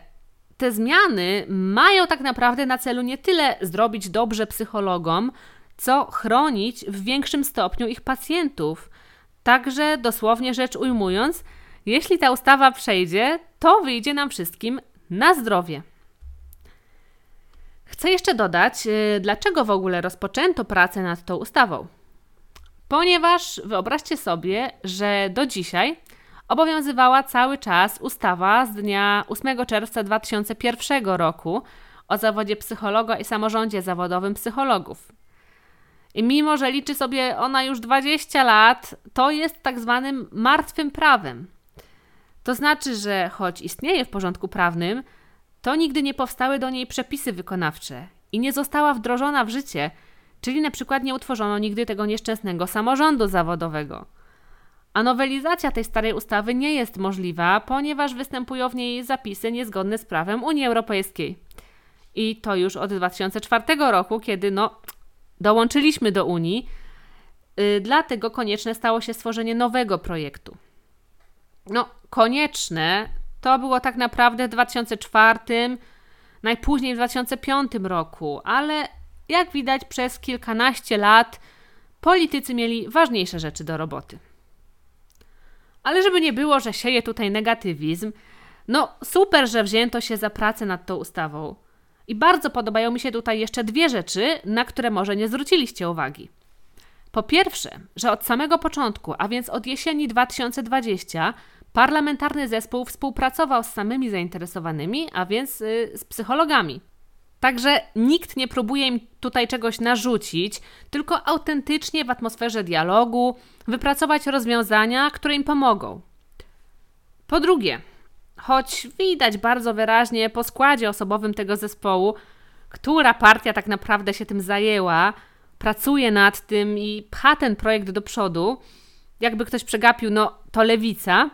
te zmiany mają tak naprawdę na celu nie tyle zrobić dobrze psychologom, co chronić w większym stopniu ich pacjentów. Także dosłownie rzecz ujmując, jeśli ta ustawa przejdzie, to wyjdzie nam wszystkim na zdrowie. Chcę jeszcze dodać, y, dlaczego w ogóle rozpoczęto pracę nad tą ustawą. Ponieważ wyobraźcie sobie, że do dzisiaj obowiązywała cały czas ustawa z dnia 8 czerwca 2001 roku o zawodzie psychologa i samorządzie zawodowym psychologów. I mimo, że liczy sobie ona już 20 lat, to jest tak zwanym martwym prawem. To znaczy, że choć istnieje w porządku prawnym, to nigdy nie powstały do niej przepisy wykonawcze i nie została wdrożona w życie, czyli na przykład nie utworzono nigdy tego nieszczęsnego samorządu zawodowego. A nowelizacja tej starej ustawy nie jest możliwa, ponieważ występują w niej zapisy niezgodne z prawem Unii Europejskiej. I to już od 2004 roku, kiedy no, dołączyliśmy do Unii, yy, dlatego konieczne stało się stworzenie nowego projektu. No, konieczne to było tak naprawdę w 2004, najpóźniej w 2005 roku, ale jak widać przez kilkanaście lat politycy mieli ważniejsze rzeczy do roboty. Ale żeby nie było, że sieje tutaj negatywizm, no super, że wzięto się za pracę nad tą ustawą. I bardzo podobają mi się tutaj jeszcze dwie rzeczy, na które może nie zwróciliście uwagi. Po pierwsze, że od samego początku, a więc od jesieni 2020, parlamentarny zespół współpracował z samymi zainteresowanymi, a więc yy, z psychologami. Także nikt nie próbuje im tutaj czegoś narzucić, tylko autentycznie w atmosferze dialogu wypracować rozwiązania, które im pomogą. Po drugie, choć widać bardzo wyraźnie po składzie osobowym tego zespołu, która partia tak naprawdę się tym zajęła, pracuje nad tym i pcha ten projekt do przodu, jakby ktoś przegapił, no to lewica,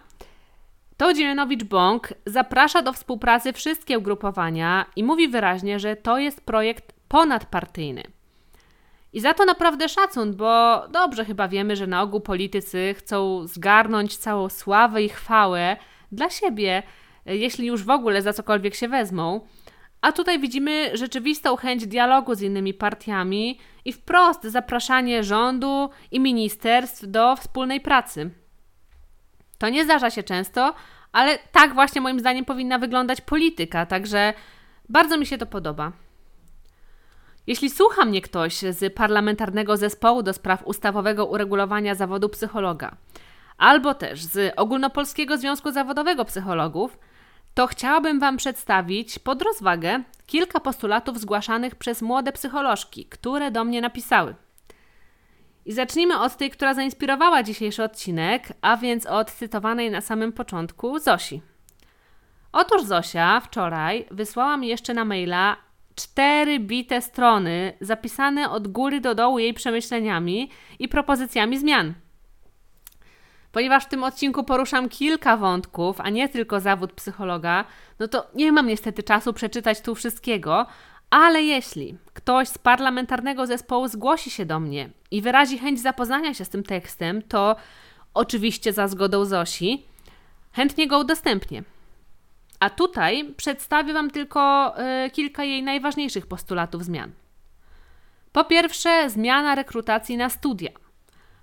to Dziemianowicz-Bąk zaprasza do współpracy wszystkie ugrupowania i mówi wyraźnie, że to jest projekt ponadpartyjny. I za to naprawdę szacun, bo dobrze chyba wiemy, że na ogół politycy chcą zgarnąć całą sławę i chwałę dla siebie, jeśli już w ogóle za cokolwiek się wezmą. A tutaj widzimy rzeczywistą chęć dialogu z innymi partiami i wprost zapraszanie rządu i ministerstw do wspólnej pracy. To nie zdarza się często, ale tak właśnie moim zdaniem powinna wyglądać polityka, także bardzo mi się to podoba. Jeśli słucha mnie ktoś z parlamentarnego zespołu do spraw ustawowego uregulowania zawodu psychologa, albo też z Ogólnopolskiego Związku Zawodowego Psychologów, to chciałabym Wam przedstawić pod rozwagę kilka postulatów zgłaszanych przez młode psycholożki, które do mnie napisały. I zacznijmy od tej, która zainspirowała dzisiejszy odcinek, a więc od cytowanej na samym początku Zosi. Otóż Zosia wczoraj wysłała mi jeszcze na maila cztery bite strony zapisane od góry do dołu jej przemyśleniami i propozycjami zmian. Ponieważ w tym odcinku poruszam kilka wątków, a nie tylko zawód psychologa, no to nie mam niestety czasu przeczytać tu wszystkiego, ale jeśli ktoś z parlamentarnego zespołu zgłosi się do mnie i wyrazi chęć zapoznania się z tym tekstem, to oczywiście za zgodą Zosi, chętnie go udostępnię. A tutaj przedstawię Wam tylko y, kilka jej najważniejszych postulatów zmian. Po pierwsze, zmiana rekrutacji na studia.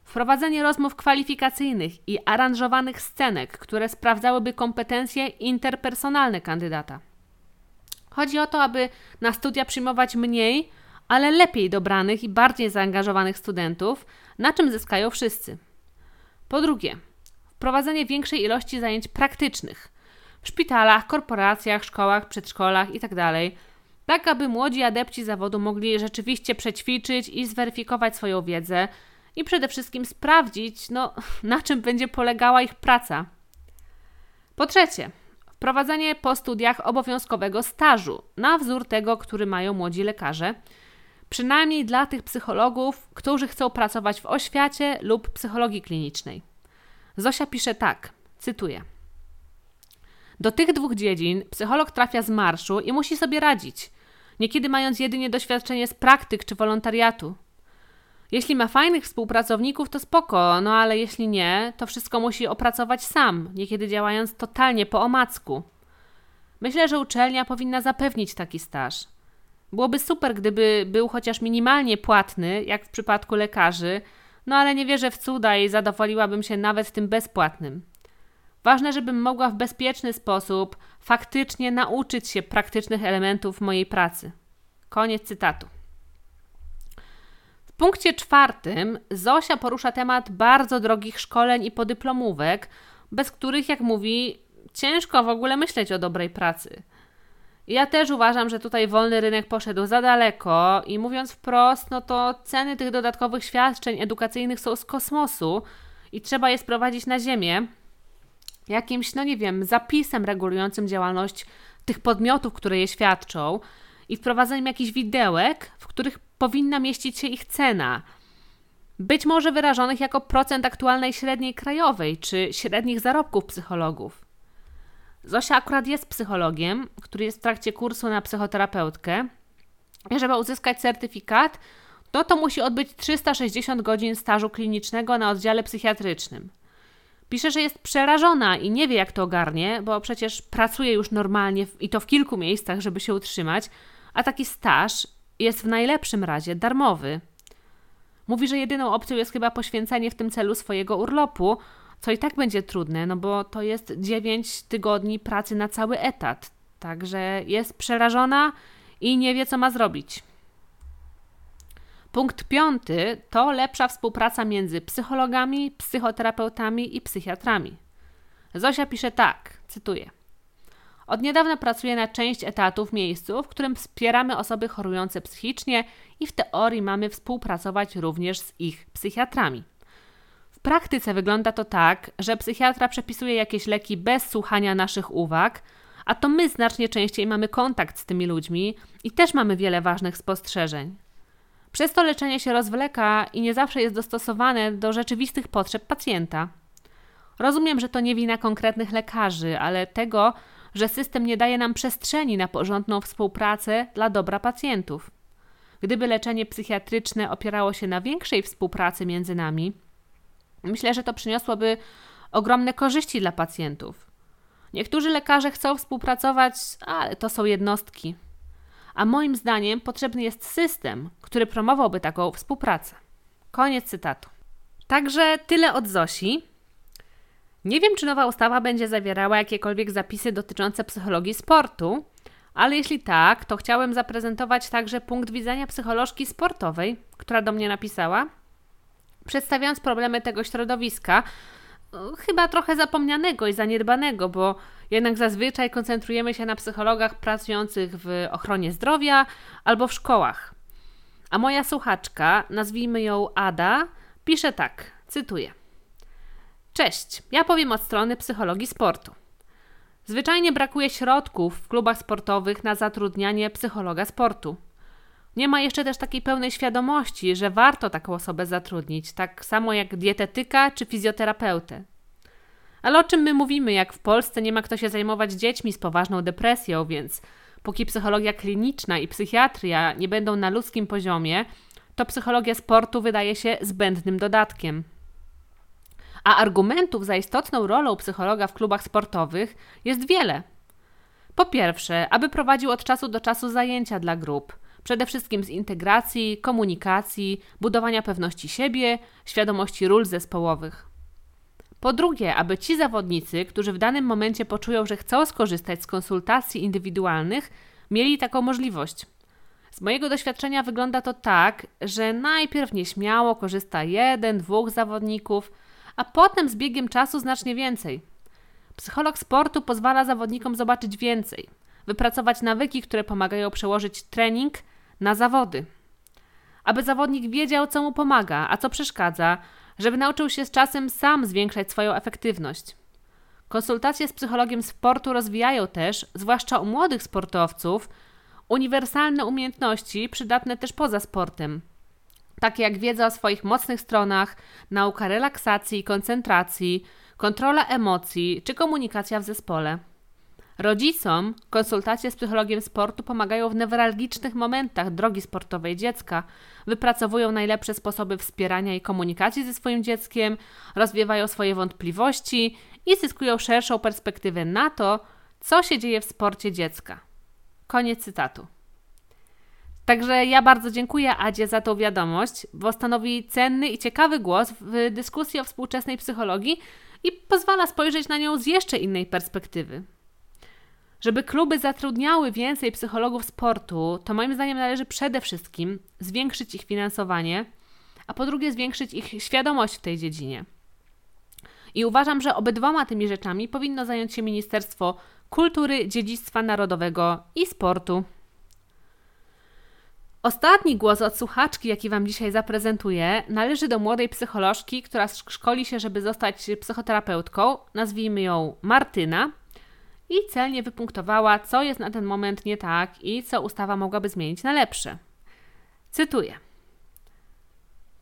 Wprowadzenie rozmów kwalifikacyjnych i aranżowanych scenek, które sprawdzałyby kompetencje interpersonalne kandydata. Chodzi o to, aby na studia przyjmować mniej, ale lepiej dobranych i bardziej zaangażowanych studentów, na czym zyskają wszyscy. Po drugie, wprowadzenie większej ilości zajęć praktycznych w szpitalach, korporacjach, szkołach, przedszkolach itd., tak, tak aby młodzi adepci zawodu mogli rzeczywiście przećwiczyć i zweryfikować swoją wiedzę i przede wszystkim sprawdzić, no, na czym będzie polegała ich praca. Po trzecie, wprowadzenie po studiach obowiązkowego stażu na wzór tego, który mają młodzi lekarze, przynajmniej dla tych psychologów, którzy chcą pracować w oświacie lub psychologii klinicznej. Zosia pisze tak, cytuję. Do tych dwóch dziedzin psycholog trafia z marszu i musi sobie radzić, niekiedy mając jedynie doświadczenie z praktyk czy wolontariatu. Jeśli ma fajnych współpracowników, to spoko, no ale jeśli nie, to wszystko musi opracować sam, niekiedy działając totalnie po omacku. Myślę, że uczelnia powinna zapewnić taki staż. Byłoby super, gdyby był chociaż minimalnie płatny, jak w przypadku lekarzy, no ale nie wierzę w cuda i zadowoliłabym się nawet tym bezpłatnym. Ważne, żebym mogła w bezpieczny sposób faktycznie nauczyć się praktycznych elementów mojej pracy. Koniec cytatu. Punkcie czwartym Zosia porusza temat bardzo drogich szkoleń i podyplomówek, bez których, jak mówi, ciężko w ogóle myśleć o dobrej pracy. Ja też uważam, że tutaj wolny rynek poszedł za daleko i mówiąc wprost, no to ceny tych dodatkowych świadczeń edukacyjnych są z kosmosu i trzeba je sprowadzić na ziemię jakimś, no nie wiem, zapisem regulującym działalność tych podmiotów, które je świadczą i wprowadzeniem jakichś widełek, w których powinna mieścić się ich cena. Być może wyrażonych jako procent aktualnej średniej krajowej czy średnich zarobków psychologów. Zosia akurat jest psychologiem, który jest w trakcie kursu na psychoterapeutkę. I żeby uzyskać certyfikat, no to musi odbyć 360 godzin stażu klinicznego na oddziale psychiatrycznym. Pisze, że jest przerażona i nie wie, jak to ogarnie, bo przecież pracuje już normalnie i to w kilku miejscach, żeby się utrzymać, a taki staż jest w najlepszym razie darmowy. Mówi, że jedyną opcją jest chyba poświęcenie w tym celu swojego urlopu, co i tak będzie trudne, no bo to jest 9 tygodni pracy na cały etat. Także jest przerażona i nie wie, co ma zrobić. Punkt piąty to lepsza współpraca między psychologami, psychoterapeutami i psychiatrami. Zosia pisze tak, cytuję. Od niedawna pracuję na część etatu w miejscu, w którym wspieramy osoby chorujące psychicznie i w teorii mamy współpracować również z ich psychiatrami. W praktyce wygląda to tak, że psychiatra przepisuje jakieś leki bez słuchania naszych uwag, a to my znacznie częściej mamy kontakt z tymi ludźmi i też mamy wiele ważnych spostrzeżeń. Przez to leczenie się rozwleka i nie zawsze jest dostosowane do rzeczywistych potrzeb pacjenta. Rozumiem, że to nie wina konkretnych lekarzy, ale tego, że system nie daje nam przestrzeni na porządną współpracę dla dobra pacjentów. Gdyby leczenie psychiatryczne opierało się na większej współpracy między nami, myślę, że to przyniosłoby ogromne korzyści dla pacjentów. Niektórzy lekarze chcą współpracować, ale to są jednostki. A moim zdaniem potrzebny jest system, który promowałby taką współpracę. Koniec cytatu. Także tyle od Zosi. Nie wiem, czy nowa ustawa będzie zawierała jakiekolwiek zapisy dotyczące psychologii sportu, ale jeśli tak, to chciałem zaprezentować także punkt widzenia psycholożki sportowej, która do mnie napisała, przedstawiając problemy tego środowiska, chyba trochę zapomnianego i zaniedbanego, bo jednak zazwyczaj koncentrujemy się na psychologach pracujących w ochronie zdrowia albo w szkołach. A moja słuchaczka, nazwijmy ją Ada, pisze tak, cytuję. Cześć, ja powiem od strony psychologii sportu. Zwyczajnie brakuje środków w klubach sportowych na zatrudnianie psychologa sportu. Nie ma jeszcze też takiej pełnej świadomości, że warto taką osobę zatrudnić, tak samo jak dietetyka czy fizjoterapeutę. Ale o czym my mówimy, jak w Polsce nie ma kto się zajmować dziećmi z poważną depresją, więc póki psychologia kliniczna i psychiatria nie będą na ludzkim poziomie, to psychologia sportu wydaje się zbędnym dodatkiem. A argumentów za istotną rolą psychologa w klubach sportowych jest wiele. Po pierwsze, aby prowadził od czasu do czasu zajęcia dla grup, przede wszystkim z integracji, komunikacji, budowania pewności siebie, świadomości ról zespołowych. Po drugie, aby ci zawodnicy, którzy w danym momencie poczują, że chcą skorzystać z konsultacji indywidualnych, mieli taką możliwość. Z mojego doświadczenia wygląda to tak, że najpierw nieśmiało korzysta jeden, dwóch zawodników, a potem z biegiem czasu znacznie więcej. Psycholog sportu pozwala zawodnikom zobaczyć więcej, wypracować nawyki, które pomagają przełożyć trening na zawody. Aby zawodnik wiedział, co mu pomaga, a co przeszkadza, żeby nauczył się z czasem sam zwiększać swoją efektywność. Konsultacje z psychologiem sportu rozwijają też, zwłaszcza u młodych sportowców, uniwersalne umiejętności przydatne też poza sportem, takie jak wiedza o swoich mocnych stronach, nauka relaksacji i koncentracji, kontrola emocji czy komunikacja w zespole. Rodzicom konsultacje z psychologiem sportu pomagają w newralgicznych momentach drogi sportowej dziecka, wypracowują najlepsze sposoby wspierania i komunikacji ze swoim dzieckiem, rozwiewają swoje wątpliwości i zyskują szerszą perspektywę na to, co się dzieje w sporcie dziecka. Koniec cytatu. Także ja bardzo dziękuję Adzie za tą wiadomość, bo stanowi cenny i ciekawy głos w dyskusji o współczesnej psychologii i pozwala spojrzeć na nią z jeszcze innej perspektywy. Żeby kluby zatrudniały więcej psychologów sportu, to moim zdaniem należy przede wszystkim zwiększyć ich finansowanie, a po drugie zwiększyć ich świadomość w tej dziedzinie. I uważam, że obydwoma tymi rzeczami powinno zająć się Ministerstwo Kultury, Dziedzictwa Narodowego i Sportu. Ostatni głos od słuchaczki, jaki Wam dzisiaj zaprezentuję, należy do młodej psycholożki, która szkoli się, żeby zostać psychoterapeutką. Nazwijmy ją Martyna i celnie wypunktowała, co jest na ten moment nie tak i co ustawa mogłaby zmienić na lepsze. Cytuję.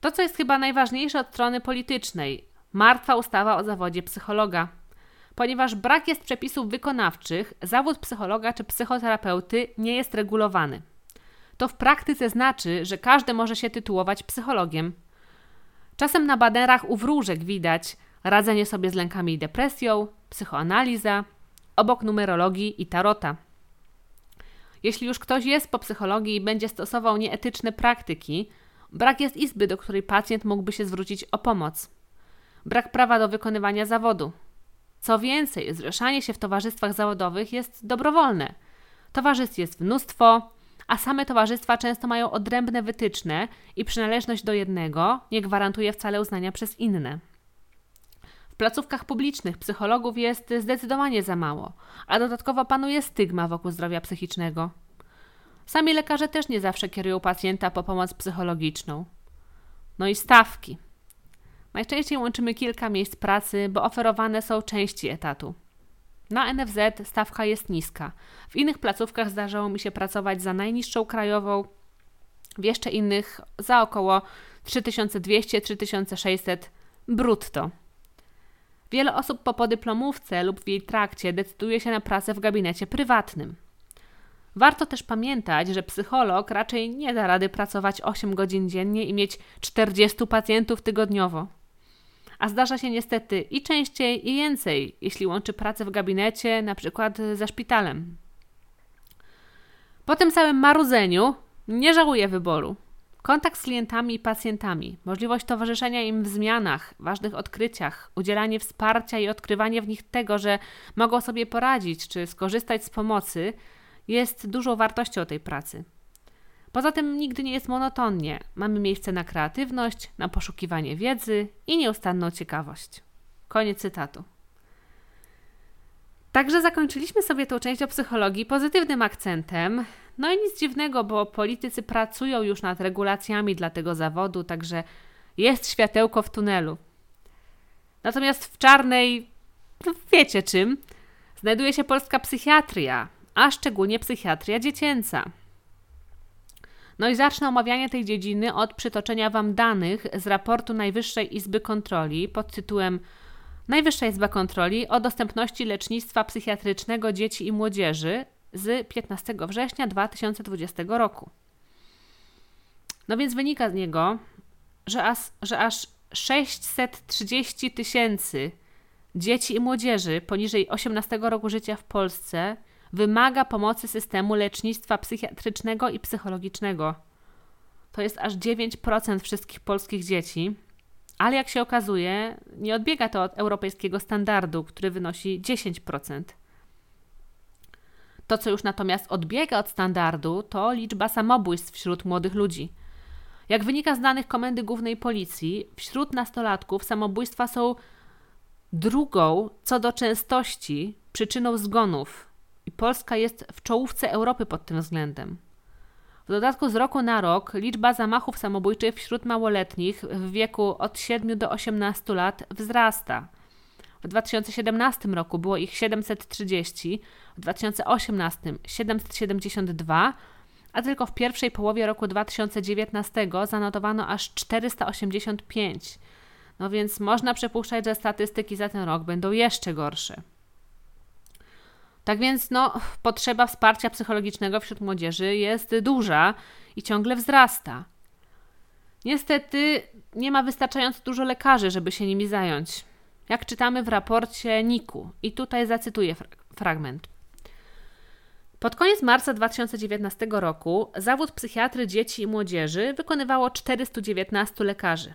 To, co jest chyba najważniejsze od strony politycznej, martwa ustawa o zawodzie psychologa. Ponieważ brak jest przepisów wykonawczych, zawód psychologa czy psychoterapeuty nie jest regulowany. To w praktyce znaczy, że każdy może się tytułować psychologiem. Czasem na banerach u wróżek widać radzenie sobie z lękami i depresją, psychoanaliza, obok numerologii i tarota. Jeśli już ktoś jest po psychologii i będzie stosował nieetyczne praktyki, brak jest izby, do której pacjent mógłby się zwrócić o pomoc. Brak prawa do wykonywania zawodu. Co więcej, zrzeszanie się w towarzystwach zawodowych jest dobrowolne. Towarzystw jest mnóstwo, a same towarzystwa często mają odrębne wytyczne i przynależność do jednego nie gwarantuje wcale uznania przez inne. W placówkach publicznych psychologów jest zdecydowanie za mało, a dodatkowo panuje stygma wokół zdrowia psychicznego. Sami lekarze też nie zawsze kierują pacjenta po pomoc psychologiczną. No i stawki. Najczęściej łączymy kilka miejsc pracy, bo oferowane są części etatu. Na NFZ stawka jest niska. W innych placówkach zdarzało mi się pracować za najniższą krajową, w jeszcze innych za około 3200-3600 brutto. Wiele osób po podyplomówce lub w jej trakcie decyduje się na pracę w gabinecie prywatnym. Warto też pamiętać, że psycholog raczej nie da rady pracować 8 godzin dziennie i mieć 40 pacjentów tygodniowo. A zdarza się niestety i częściej, i więcej, jeśli łączy pracę w gabinecie, na przykład ze szpitalem. Po tym całym marudzeniu nie żałuję wyboru. Kontakt z klientami i pacjentami, możliwość towarzyszenia im w zmianach, ważnych odkryciach, udzielanie wsparcia i odkrywanie w nich tego, że mogą sobie poradzić czy skorzystać z pomocy, jest dużą wartością tej pracy. Poza tym nigdy nie jest monotonnie. Mamy miejsce na kreatywność, na poszukiwanie wiedzy i nieustanną ciekawość. Koniec cytatu. Także zakończyliśmy sobie tą część o psychologii pozytywnym akcentem. No i nic dziwnego, bo politycy pracują już nad regulacjami dla tego zawodu, także jest światełko w tunelu. Natomiast w czarnej, no wiecie czym, znajduje się polska psychiatria, a szczególnie psychiatria dziecięca. No i zacznę omawianie tej dziedziny od przytoczenia Wam danych z raportu Najwyższej Izby Kontroli pod tytułem Najwyższa Izba Kontroli o dostępności lecznictwa psychiatrycznego dzieci i młodzieży z 15 września 2020 roku. No więc wynika z niego, że aż, że aż 630 tysięcy dzieci i młodzieży poniżej 18 roku życia w Polsce wymaga pomocy systemu lecznictwa psychiatrycznego i psychologicznego. To jest aż 9% wszystkich polskich dzieci, ale jak się okazuje, nie odbiega to od europejskiego standardu, który wynosi 10%. To, co już natomiast odbiega od standardu, to liczba samobójstw wśród młodych ludzi. Jak wynika z danych Komendy Głównej Policji, wśród nastolatków samobójstwa są drugą co do częstości przyczyną zgonów i Polska jest w czołówce Europy pod tym względem. W dodatku z roku na rok liczba zamachów samobójczych wśród małoletnich w wieku od 7 do 18 lat wzrasta. W 2017 roku było ich 730, w 2018 772, a tylko w pierwszej połowie roku 2019 zanotowano aż 485. No więc można przypuszczać, że statystyki za ten rok będą jeszcze gorsze. Tak więc no, potrzeba wsparcia psychologicznego wśród młodzieży jest duża i ciągle wzrasta. Niestety nie ma wystarczająco dużo lekarzy, żeby się nimi zająć. Jak czytamy w raporcie NIK-u, i tutaj zacytuję fragment. Pod koniec marca 2019 roku zawód psychiatry dzieci i młodzieży wykonywało 419 lekarzy,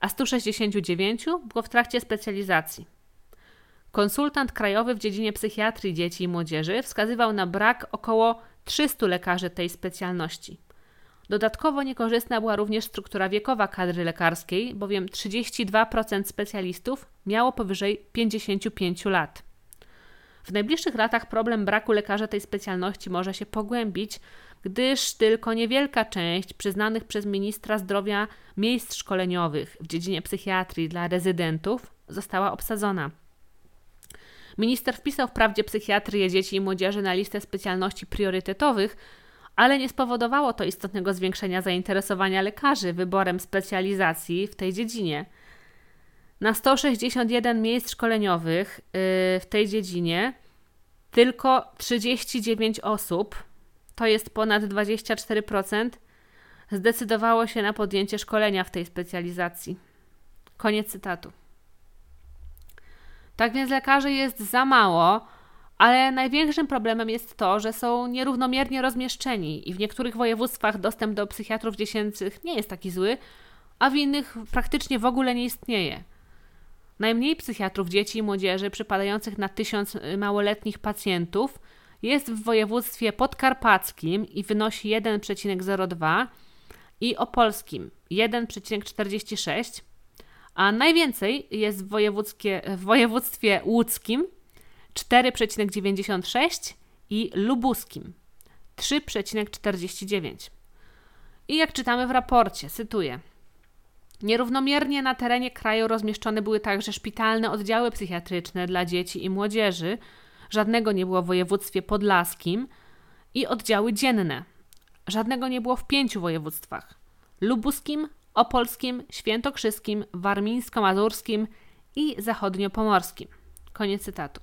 a 169 było w trakcie specjalizacji. Konsultant krajowy w dziedzinie psychiatrii dzieci i młodzieży wskazywał na brak około 300 lekarzy tej specjalności. Dodatkowo niekorzystna była również struktura wiekowa kadry lekarskiej, bowiem 32% specjalistów miało powyżej 55 lat. W najbliższych latach problem braku lekarza tej specjalności może się pogłębić, gdyż tylko niewielka część przyznanych przez ministra zdrowia miejsc szkoleniowych w dziedzinie psychiatrii dla rezydentów została obsadzona. Minister wpisał wprawdzie psychiatrię dzieci i młodzieży na listę specjalności priorytetowych, ale nie spowodowało to istotnego zwiększenia zainteresowania lekarzy wyborem specjalizacji w tej dziedzinie. Na 161 miejsc szkoleniowych yy, w tej dziedzinie tylko 39 osób, to jest ponad 24%, zdecydowało się na podjęcie szkolenia w tej specjalizacji. Koniec cytatu. Tak więc lekarzy jest za mało, ale największym problemem jest to, że są nierównomiernie rozmieszczeni i w niektórych województwach dostęp do psychiatrów dziecięcych nie jest taki zły, a w innych praktycznie w ogóle nie istnieje. Najmniej psychiatrów dzieci i młodzieży przypadających na tysiąc małoletnich pacjentów jest w województwie podkarpackim i wynosi 1,02 i opolskim 1,46, a najwięcej jest w, w województwie łódzkim 4,96 i lubuskim 3,49. I jak czytamy w raporcie, cytuję: Nierównomiernie na terenie kraju rozmieszczone były także szpitalne oddziały psychiatryczne dla dzieci i młodzieży, żadnego nie było w województwie podlaskim, i oddziały dzienne. Żadnego nie było w pięciu województwach: lubuskim, opolskim, świętokrzyskim, warmińsko-mazurskim i zachodniopomorskim. Koniec cytatu.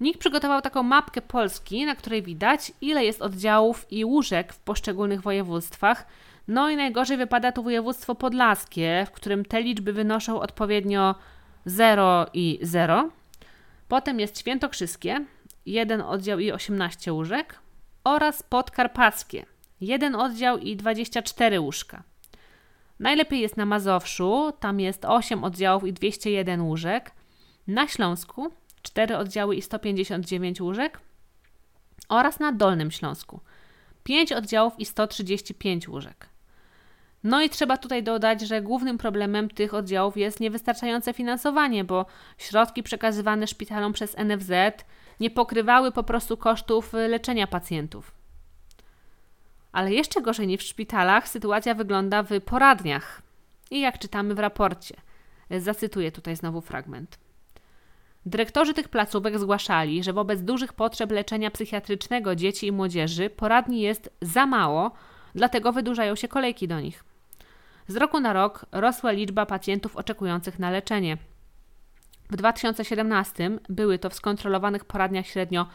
NIK przygotował taką mapkę Polski, na której widać, ile jest oddziałów i łóżek w poszczególnych województwach. No i najgorzej wypada to województwo podlaskie, w którym te liczby wynoszą odpowiednio 0 i 0. Potem jest świętokrzyskie, jeden oddział i 18 łóżek oraz podkarpackie, jeden oddział i 24 łóżka. Najlepiej jest na Mazowszu, tam jest 8 oddziałów i 201 łóżek. Na Śląsku 4 oddziały i 159 łóżek oraz na Dolnym Śląsku 5 oddziałów i 135 łóżek. No i trzeba tutaj dodać, że głównym problemem tych oddziałów jest niewystarczające finansowanie, bo środki przekazywane szpitalom przez NFZ nie pokrywały po prostu kosztów leczenia pacjentów. Ale jeszcze gorzej niż w szpitalach sytuacja wygląda w poradniach. I jak czytamy w raporcie, zacytuję tutaj znowu fragment. Dyrektorzy tych placówek zgłaszali, że wobec dużych potrzeb leczenia psychiatrycznego dzieci i młodzieży poradni jest za mało, dlatego wydłużają się kolejki do nich. Z roku na rok rosła liczba pacjentów oczekujących na leczenie. W 2017 były to w skontrolowanych poradniach średnio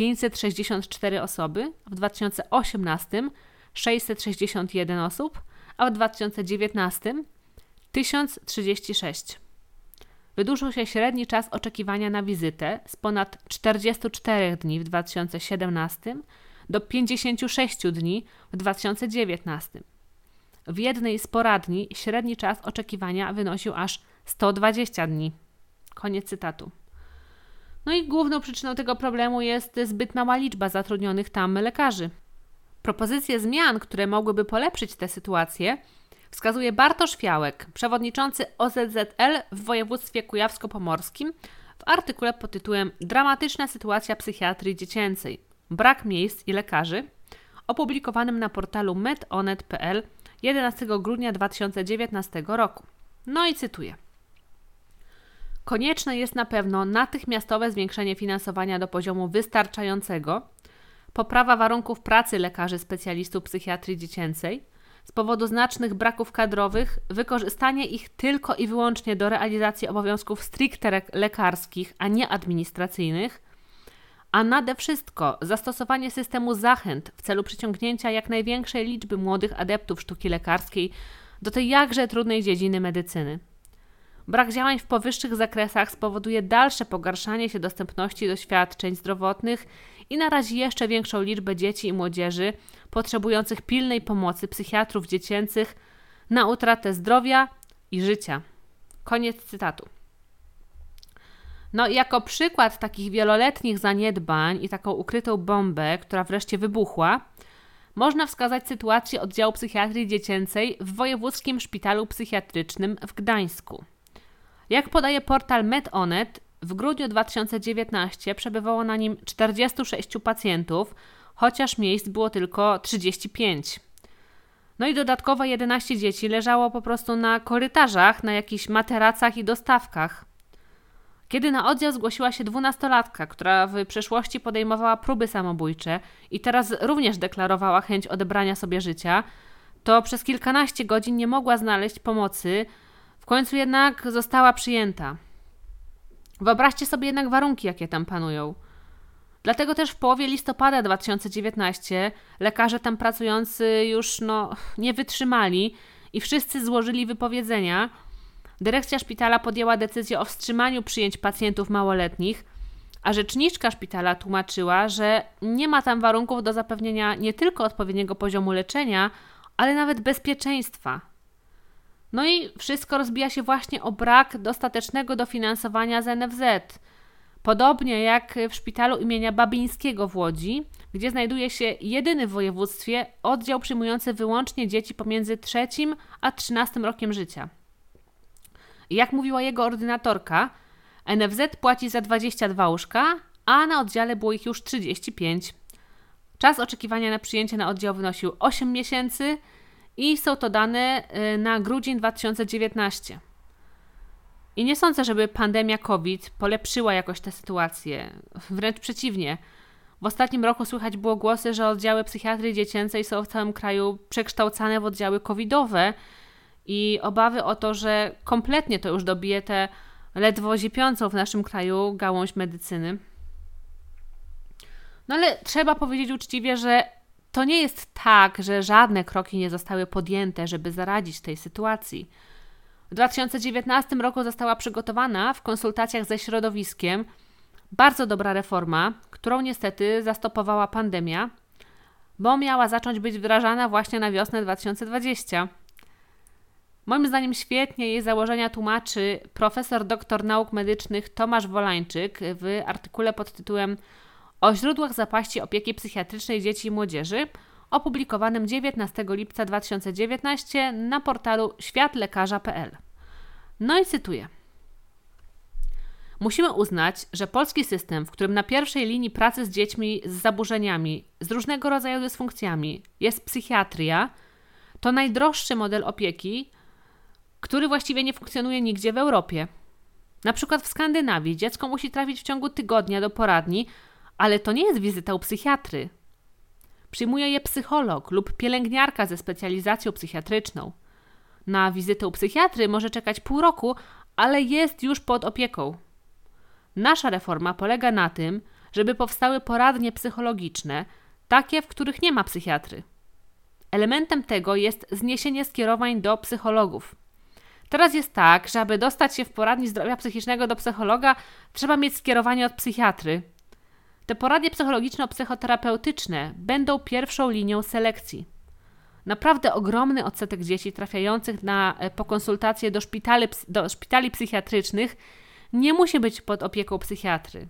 564 osoby, w 2018 661 osób, a w 2019 1036. Wydłużył się średni czas oczekiwania na wizytę z ponad 44 dni w 2017 do 56 dni w 2019. W jednej z poradni średni czas oczekiwania wynosił aż 120 dni. Koniec cytatu. No i główną przyczyną tego problemu jest zbyt mała liczba zatrudnionych tam lekarzy. Propozycje zmian, które mogłyby polepszyć tę sytuację, wskazuje Bartosz Fiałek, przewodniczący OZZL w województwie kujawsko-pomorskim, w artykule pod tytułem Dramatyczna sytuacja psychiatrii dziecięcej. Brak miejsc i lekarzy, opublikowanym na portalu medonet.pl 11 grudnia 2019 roku. No i cytuję. Konieczne jest na pewno natychmiastowe zwiększenie finansowania do poziomu wystarczającego, poprawa warunków pracy lekarzy specjalistów psychiatrii dziecięcej, z powodu znacznych braków kadrowych, wykorzystanie ich tylko i wyłącznie do realizacji obowiązków stricte lekarskich, a nie administracyjnych, a nade wszystko zastosowanie systemu zachęt w celu przyciągnięcia jak największej liczby młodych adeptów sztuki lekarskiej do tej jakże trudnej dziedziny medycyny. Brak działań w powyższych zakresach spowoduje dalsze pogarszanie się dostępności do świadczeń zdrowotnych i narazi jeszcze większą liczbę dzieci i młodzieży potrzebujących pilnej pomocy psychiatrów dziecięcych na utratę zdrowia i życia. Koniec cytatu. No, jako przykład takich wieloletnich zaniedbań i taką ukrytą bombę, która wreszcie wybuchła, można wskazać sytuację oddziału psychiatrii dziecięcej w Wojewódzkim Szpitalu Psychiatrycznym w Gdańsku. Jak podaje portal MedOnet, w grudniu 2019 przebywało na nim 46 pacjentów, chociaż miejsc było tylko 35. No i dodatkowo 11 dzieci leżało po prostu na korytarzach, na jakichś materacach i dostawkach. Kiedy na oddział zgłosiła się dwunastolatka, która w przeszłości podejmowała próby samobójcze i teraz również deklarowała chęć odebrania sobie życia, to przez kilkanaście godzin nie mogła znaleźć pomocy, końcu jednak została przyjęta. Wyobraźcie sobie jednak warunki, jakie tam panują. Dlatego też w połowie listopada 2019 lekarze tam pracujący już no, nie wytrzymali i wszyscy złożyli wypowiedzenia. Dyrekcja szpitala podjęła decyzję o wstrzymaniu przyjęć pacjentów małoletnich, a rzeczniczka szpitala tłumaczyła, że nie ma tam warunków do zapewnienia nie tylko odpowiedniego poziomu leczenia, ale nawet bezpieczeństwa. No i wszystko rozbija się właśnie o brak dostatecznego dofinansowania z NFZ. Podobnie jak w szpitalu imienia Babińskiego w Łodzi, gdzie znajduje się jedyny w województwie oddział przyjmujący wyłącznie dzieci pomiędzy trzecim a trzynastym rokiem życia. Jak mówiła jego ordynatorka, NFZ płaci za 22 łóżka, a na oddziale było ich już 35. Czas oczekiwania na przyjęcie na oddział wynosił 8 miesięcy i są to dane y, na grudzień 2019. I nie sądzę, żeby pandemia COVID polepszyła jakoś tę sytuację. Wręcz przeciwnie. W ostatnim roku słychać było głosy, że oddziały psychiatrii dziecięcej są w całym kraju przekształcane w oddziały covidowe i obawy o to, że kompletnie to już dobije tę ledwo ziepiącą w naszym kraju gałąź medycyny. No ale trzeba powiedzieć uczciwie, że to nie jest tak, że żadne kroki nie zostały podjęte, żeby zaradzić tej sytuacji. W 2019 roku została przygotowana w konsultacjach ze środowiskiem bardzo dobra reforma, którą niestety zastopowała pandemia, bo miała zacząć być wdrażana właśnie na wiosnę 2020. Moim zdaniem świetnie jej założenia tłumaczy profesor doktor nauk medycznych Tomasz Wolańczyk w artykule pod tytułem O źródłach zapaści opieki psychiatrycznej dzieci i młodzieży, opublikowanym 19 lipca 2019 na portalu światlekarza.pl. No i cytuję. Musimy uznać, że polski system, w którym na pierwszej linii pracy z dziećmi z zaburzeniami, z różnego rodzaju dysfunkcjami jest psychiatria, to najdroższy model opieki, który właściwie nie funkcjonuje nigdzie w Europie. Na przykład w Skandynawii dziecko musi trafić w ciągu tygodnia do poradni, ale to nie jest wizyta u psychiatry. Przyjmuje je psycholog lub pielęgniarka ze specjalizacją psychiatryczną. Na wizytę u psychiatry może czekać pół roku, ale jest już pod opieką. Nasza reforma polega na tym, żeby powstały poradnie psychologiczne, takie, w których nie ma psychiatry. Elementem tego jest zniesienie skierowań do psychologów. Teraz jest tak, że aby dostać się w poradni zdrowia psychicznego do psychologa, trzeba mieć skierowanie od psychiatry. Te poradnie psychologiczno-psychoterapeutyczne będą pierwszą linią selekcji. Naprawdę ogromny odsetek dzieci trafiających na, e, po konsultacje do szpitali, do szpitali psychiatrycznych nie musi być pod opieką psychiatry.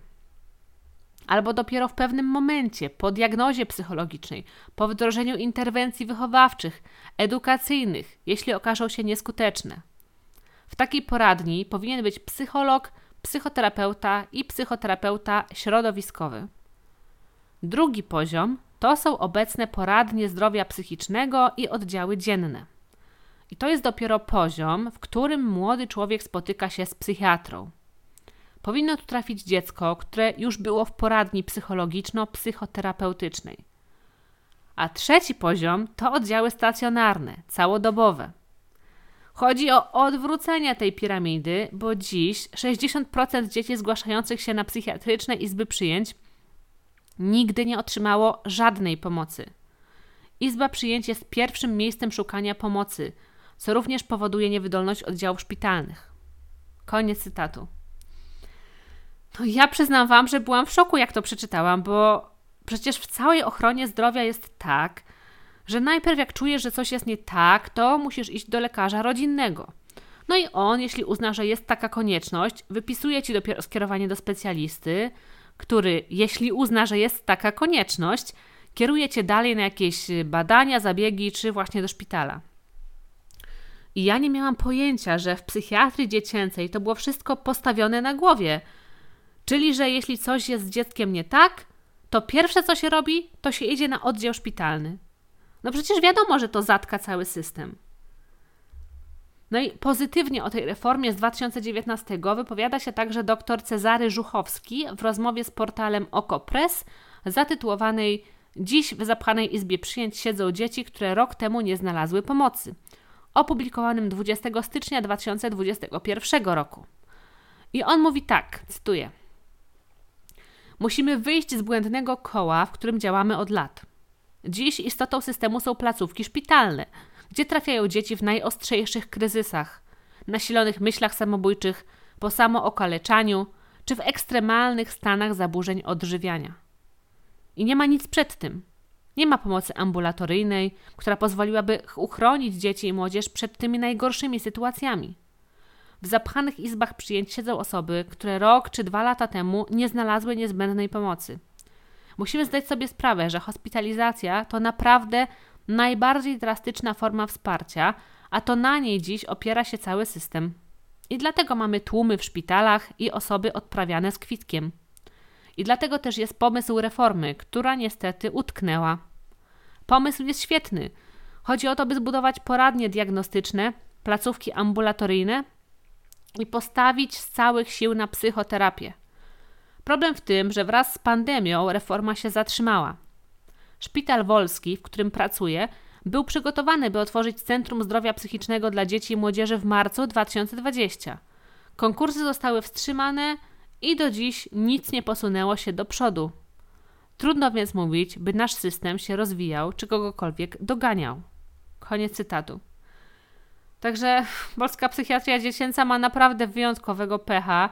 Albo dopiero w pewnym momencie, po diagnozie psychologicznej, po wdrożeniu interwencji wychowawczych, edukacyjnych, jeśli okażą się nieskuteczne. W takiej poradni powinien być psycholog, psychoterapeuta i psychoterapeuta środowiskowy. Drugi poziom to są obecne poradnie zdrowia psychicznego i oddziały dzienne. I to jest dopiero poziom, w którym młody człowiek spotyka się z psychiatrą. Powinno tu trafić dziecko, które już było w poradni psychologiczno-psychoterapeutycznej. A trzeci poziom to oddziały stacjonarne, całodobowe. Chodzi o odwrócenie tej piramidy, bo dziś 60% dzieci zgłaszających się na psychiatryczne izby przyjęć nigdy nie otrzymało żadnej pomocy. Izba przyjęć jest pierwszym miejscem szukania pomocy, co również powoduje niewydolność oddziałów szpitalnych. Koniec cytatu. No ja przyznam Wam, że byłam w szoku, jak to przeczytałam, bo przecież w całej ochronie zdrowia jest tak, że najpierw jak czujesz, że coś jest nie tak, to musisz iść do lekarza rodzinnego. No i on, jeśli uzna, że jest taka konieczność, wypisuje ci dopiero skierowanie do specjalisty, który, jeśli uzna, że jest taka konieczność, kieruje cię dalej na jakieś badania, zabiegi czy właśnie do szpitala. I ja nie miałam pojęcia, że w psychiatrii dziecięcej to było wszystko postawione na głowie. Czyli, że jeśli coś jest z dzieckiem nie tak, to pierwsze co się robi, to się idzie na oddział szpitalny. No przecież wiadomo, że to zatka cały system. No i pozytywnie o tej reformie z 2019 wypowiada się także dr Cezary Żuchowski w rozmowie z portalem OkoPress zatytułowanej Dziś w zapchanej izbie przyjęć siedzą dzieci, które rok temu nie znalazły pomocy, opublikowanym 20 stycznia 2021 roku. I on mówi tak, cytuję: Musimy wyjść z błędnego koła, w którym działamy od lat. Dziś istotą systemu są placówki szpitalne, gdzie trafiają dzieci w najostrzejszych kryzysach. nasilonych myślach samobójczych, po samookaleczaniu czy w ekstremalnych stanach zaburzeń odżywiania. I nie ma nic przed tym. Nie ma pomocy ambulatoryjnej, która pozwoliłaby uchronić dzieci i młodzież przed tymi najgorszymi sytuacjami. W zapchanych izbach przyjęć siedzą osoby, które rok czy dwa lata temu nie znalazły niezbędnej pomocy. Musimy zdać sobie sprawę, że hospitalizacja to naprawdę najbardziej drastyczna forma wsparcia, a to na niej dziś opiera się cały system. I dlatego mamy tłumy w szpitalach i osoby odprawiane z kwitkiem. I dlatego też jest pomysł reformy, która niestety utknęła. Pomysł jest świetny. Chodzi o to, by zbudować poradnie diagnostyczne, placówki ambulatoryjne i postawić z całych sił na psychoterapię. Problem w tym, że wraz z pandemią reforma się zatrzymała. Szpital Wolski, w którym pracuję, był przygotowany, by otworzyć Centrum Zdrowia Psychicznego dla Dzieci i Młodzieży w marcu 2020. Konkursy zostały wstrzymane i do dziś nic nie posunęło się do przodu. Trudno więc mówić, by nasz system się rozwijał czy kogokolwiek doganiał. Koniec cytatu. Także polska psychiatria dziecięca ma naprawdę wyjątkowego pecha,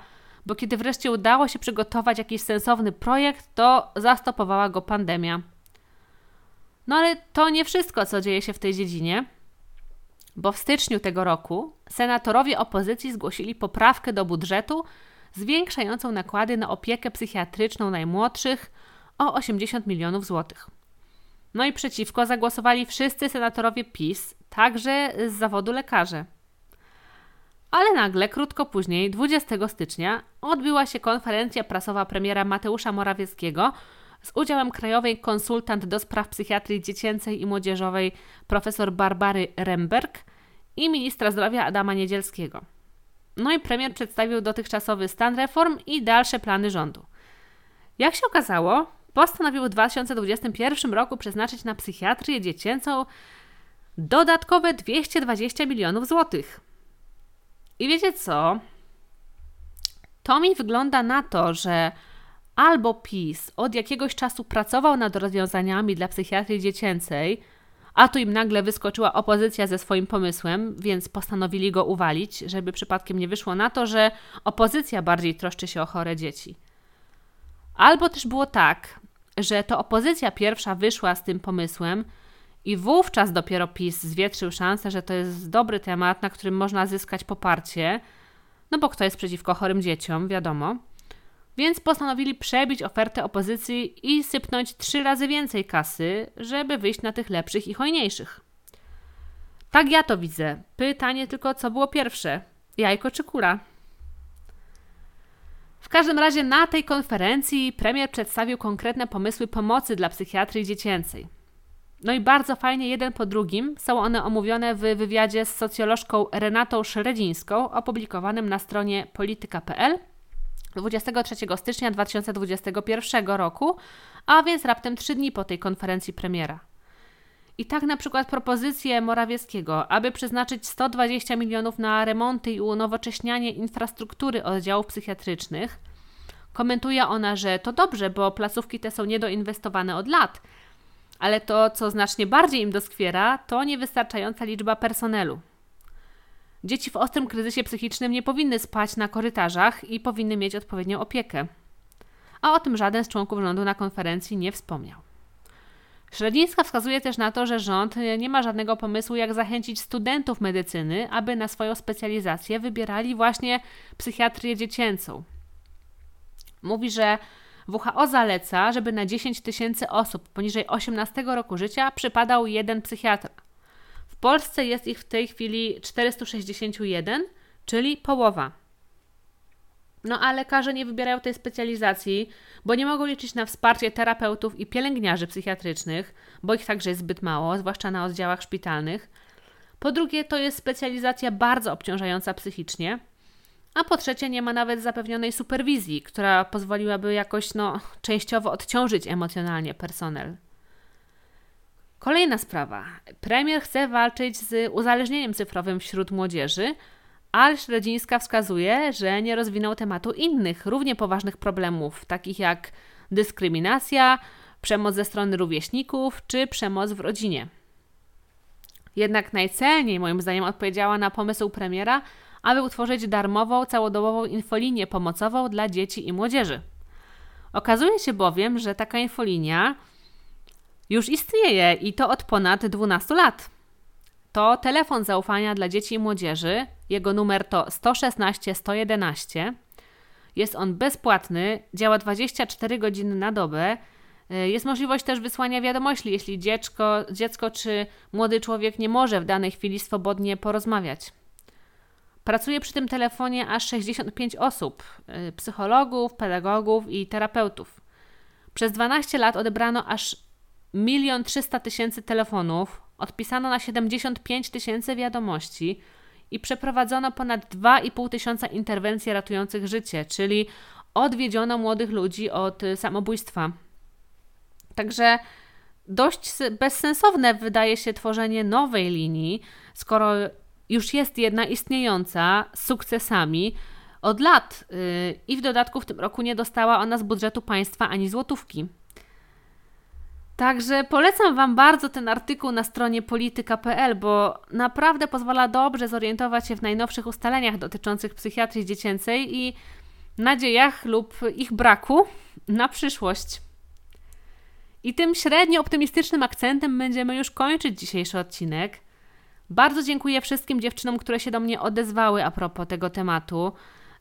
bo kiedy wreszcie udało się przygotować jakiś sensowny projekt, to zastopowała go pandemia. No ale to nie wszystko, co dzieje się w tej dziedzinie, bo w styczniu tego roku senatorowie opozycji zgłosili poprawkę do budżetu zwiększającą nakłady na opiekę psychiatryczną najmłodszych o 80 milionów złotych. No i przeciwko zagłosowali wszyscy senatorowie PiS, także z zawodu lekarze. Ale nagle, krótko później, 20 stycznia, odbyła się konferencja prasowa premiera Mateusza Morawieckiego z udziałem krajowej konsultant do spraw psychiatrii dziecięcej i młodzieżowej profesor Barbary Remberg i ministra zdrowia Adama Niedzielskiego. No i premier przedstawił dotychczasowy stan reform i dalsze plany rządu. Jak się okazało, postanowił w 2021 roku przeznaczyć na psychiatrię dziecięcą dodatkowe 220 milionów złotych. I wiecie co? To mi wygląda na to, że albo PiS od jakiegoś czasu pracował nad rozwiązaniami dla psychiatrii dziecięcej, a tu im nagle wyskoczyła opozycja ze swoim pomysłem, więc postanowili go uwalić, żeby przypadkiem nie wyszło na to, że opozycja bardziej troszczy się o chore dzieci. Albo też było tak, że to opozycja pierwsza wyszła z tym pomysłem i wówczas dopiero PiS zwietrzył szansę, że to jest dobry temat, na którym można zyskać poparcie, no bo kto jest przeciwko chorym dzieciom, wiadomo. Więc postanowili przebić ofertę opozycji i sypnąć trzy razy więcej kasy, żeby wyjść na tych lepszych i hojniejszych. Tak ja to widzę. Pytanie tylko, co było pierwsze: jajko czy kura? W każdym razie na tej konferencji premier przedstawił konkretne pomysły pomocy dla psychiatrii dziecięcej. No i bardzo fajnie, jeden po drugim, są one omówione w wywiadzie z socjolożką Renatą Szredzińską, opublikowanym na stronie polityka.pl 23 stycznia 2021 roku, a więc raptem trzy dni po tej konferencji premiera. I tak na przykład propozycję Morawieckiego, aby przeznaczyć 120 milionów na remonty i unowocześnianie infrastruktury oddziałów psychiatrycznych, komentuje ona, że to dobrze, bo placówki te są niedoinwestowane od lat, ale to, co znacznie bardziej im doskwiera, to niewystarczająca liczba personelu. Dzieci w ostrym kryzysie psychicznym nie powinny spać na korytarzach i powinny mieć odpowiednią opiekę. A o tym żaden z członków rządu na konferencji nie wspomniał. Średzińska wskazuje też na to, że rząd nie ma żadnego pomysłu, jak zachęcić studentów medycyny, aby na swoją specjalizację wybierali właśnie psychiatrię dziecięcą. Mówi, że WHO zaleca, żeby na 10 tysięcy osób poniżej 18 roku życia przypadał jeden psychiatra. W Polsce jest ich w tej chwili 461, czyli połowa. No a lekarze nie wybierają tej specjalizacji, bo nie mogą liczyć na wsparcie terapeutów i pielęgniarzy psychiatrycznych, bo ich także jest zbyt mało, zwłaszcza na oddziałach szpitalnych. Po drugie, to jest specjalizacja bardzo obciążająca psychicznie. A po trzecie, nie ma nawet zapewnionej superwizji, która pozwoliłaby jakoś no, częściowo odciążyć emocjonalnie personel. Kolejna sprawa. Premier chce walczyć z uzależnieniem cyfrowym wśród młodzieży, ale Śledzińska wskazuje, że nie rozwinął tematu innych, równie poważnych problemów, takich jak dyskryminacja, przemoc ze strony rówieśników czy przemoc w rodzinie. Jednak najcelniej, moim zdaniem, odpowiedziała na pomysł premiera aby utworzyć darmową, całodobową infolinię pomocową dla dzieci i młodzieży. Okazuje się bowiem, że taka infolinia już istnieje i to od ponad 12 lat. To telefon zaufania dla dzieci i młodzieży. Jego numer to 116 111. Jest on bezpłatny, działa 24 godziny na dobę. Jest możliwość też wysłania wiadomości, jeśli dziecko, dziecko czy młody człowiek nie może w danej chwili swobodnie porozmawiać. Pracuje przy tym telefonie aż 65 osób y, psychologów, pedagogów i terapeutów. Przez 12 lat odebrano aż 1 300 tysięcy telefonów, odpisano na 75 tysięcy wiadomości i przeprowadzono ponad 2,5 tysiąca interwencji ratujących życie, czyli odwiedziono młodych ludzi od samobójstwa. Także dość bezsensowne wydaje się tworzenie nowej linii, skoro już jest jedna istniejąca z sukcesami od lat yy, i w dodatku w tym roku nie dostała ona z budżetu państwa ani złotówki. Także polecam Wam bardzo ten artykuł na stronie polityka.pl, bo naprawdę pozwala dobrze zorientować się w najnowszych ustaleniach dotyczących psychiatrii dziecięcej i nadziejach lub ich braku na przyszłość. I tym średnio optymistycznym akcentem będziemy już kończyć dzisiejszy odcinek. Bardzo dziękuję wszystkim dziewczynom, które się do mnie odezwały a propos tego tematu.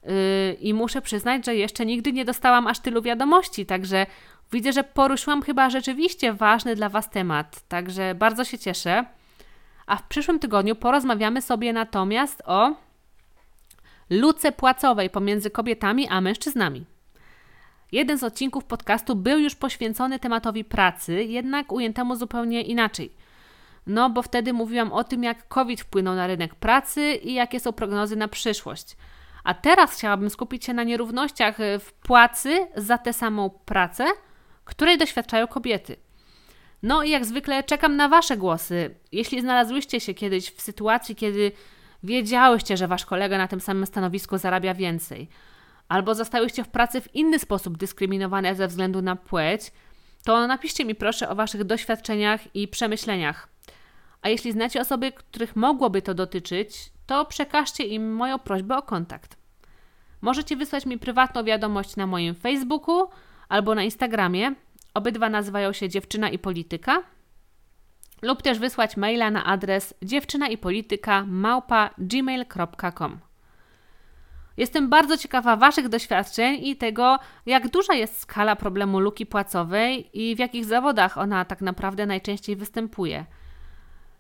Yy, I muszę przyznać, że jeszcze nigdy nie dostałam aż tylu wiadomości, także widzę, że poruszyłam chyba rzeczywiście ważny dla Was temat, także bardzo się cieszę. A w przyszłym tygodniu porozmawiamy sobie natomiast o luce płacowej pomiędzy kobietami a mężczyznami. Jeden z odcinków podcastu był już poświęcony tematowi pracy, jednak ujętemu zupełnie inaczej – no bo wtedy mówiłam o tym, jak COVID wpłynął na rynek pracy i jakie są prognozy na przyszłość. A teraz chciałabym skupić się na nierównościach e, w płacy za tę samą pracę, której doświadczają kobiety. No i jak zwykle czekam na Wasze głosy. Jeśli znalazłyście się kiedyś w sytuacji, kiedy wiedziałyście, że Wasz kolega na tym samym stanowisku zarabia więcej, albo zostałyście w pracy w inny sposób dyskryminowane ze względu na płeć, to napiszcie mi proszę o Waszych doświadczeniach i przemyśleniach. A jeśli znacie osoby, których mogłoby to dotyczyć, to przekażcie im moją prośbę o kontakt. Możecie wysłać mi prywatną wiadomość na moim Facebooku albo na Instagramie. Obydwa nazywają się Dziewczyna i Polityka. Lub też wysłać maila na adres dziewczynaipolityka małpa gmail.com. Jestem bardzo ciekawa Waszych doświadczeń i tego, jak duża jest skala problemu luki płacowej i w jakich zawodach ona tak naprawdę najczęściej występuje –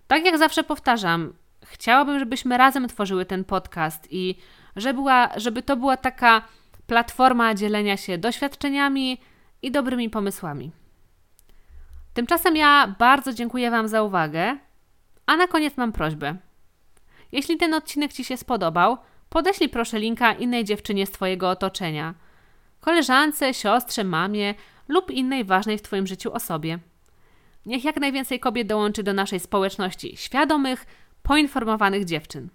tak jak zawsze powtarzam, chciałabym, żebyśmy razem tworzyły ten podcast i żeby, była, żeby to była taka platforma dzielenia się doświadczeniami i dobrymi pomysłami. Tymczasem ja bardzo dziękuję Wam za uwagę, a na koniec mam prośbę. Jeśli ten odcinek Ci się spodobał, podeślij proszę linka innej dziewczynie z Twojego otoczenia, koleżance, siostrze, mamie lub innej ważnej w Twoim życiu osobie. Niech jak najwięcej kobiet dołączy do naszej społeczności świadomych, poinformowanych dziewczyn.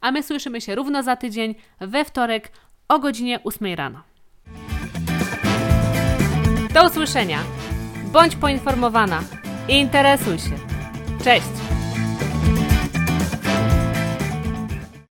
A my słyszymy się równo za tydzień, we wtorek o godzinie 8 rano. Do usłyszenia. Bądź poinformowana i interesuj się. Cześć!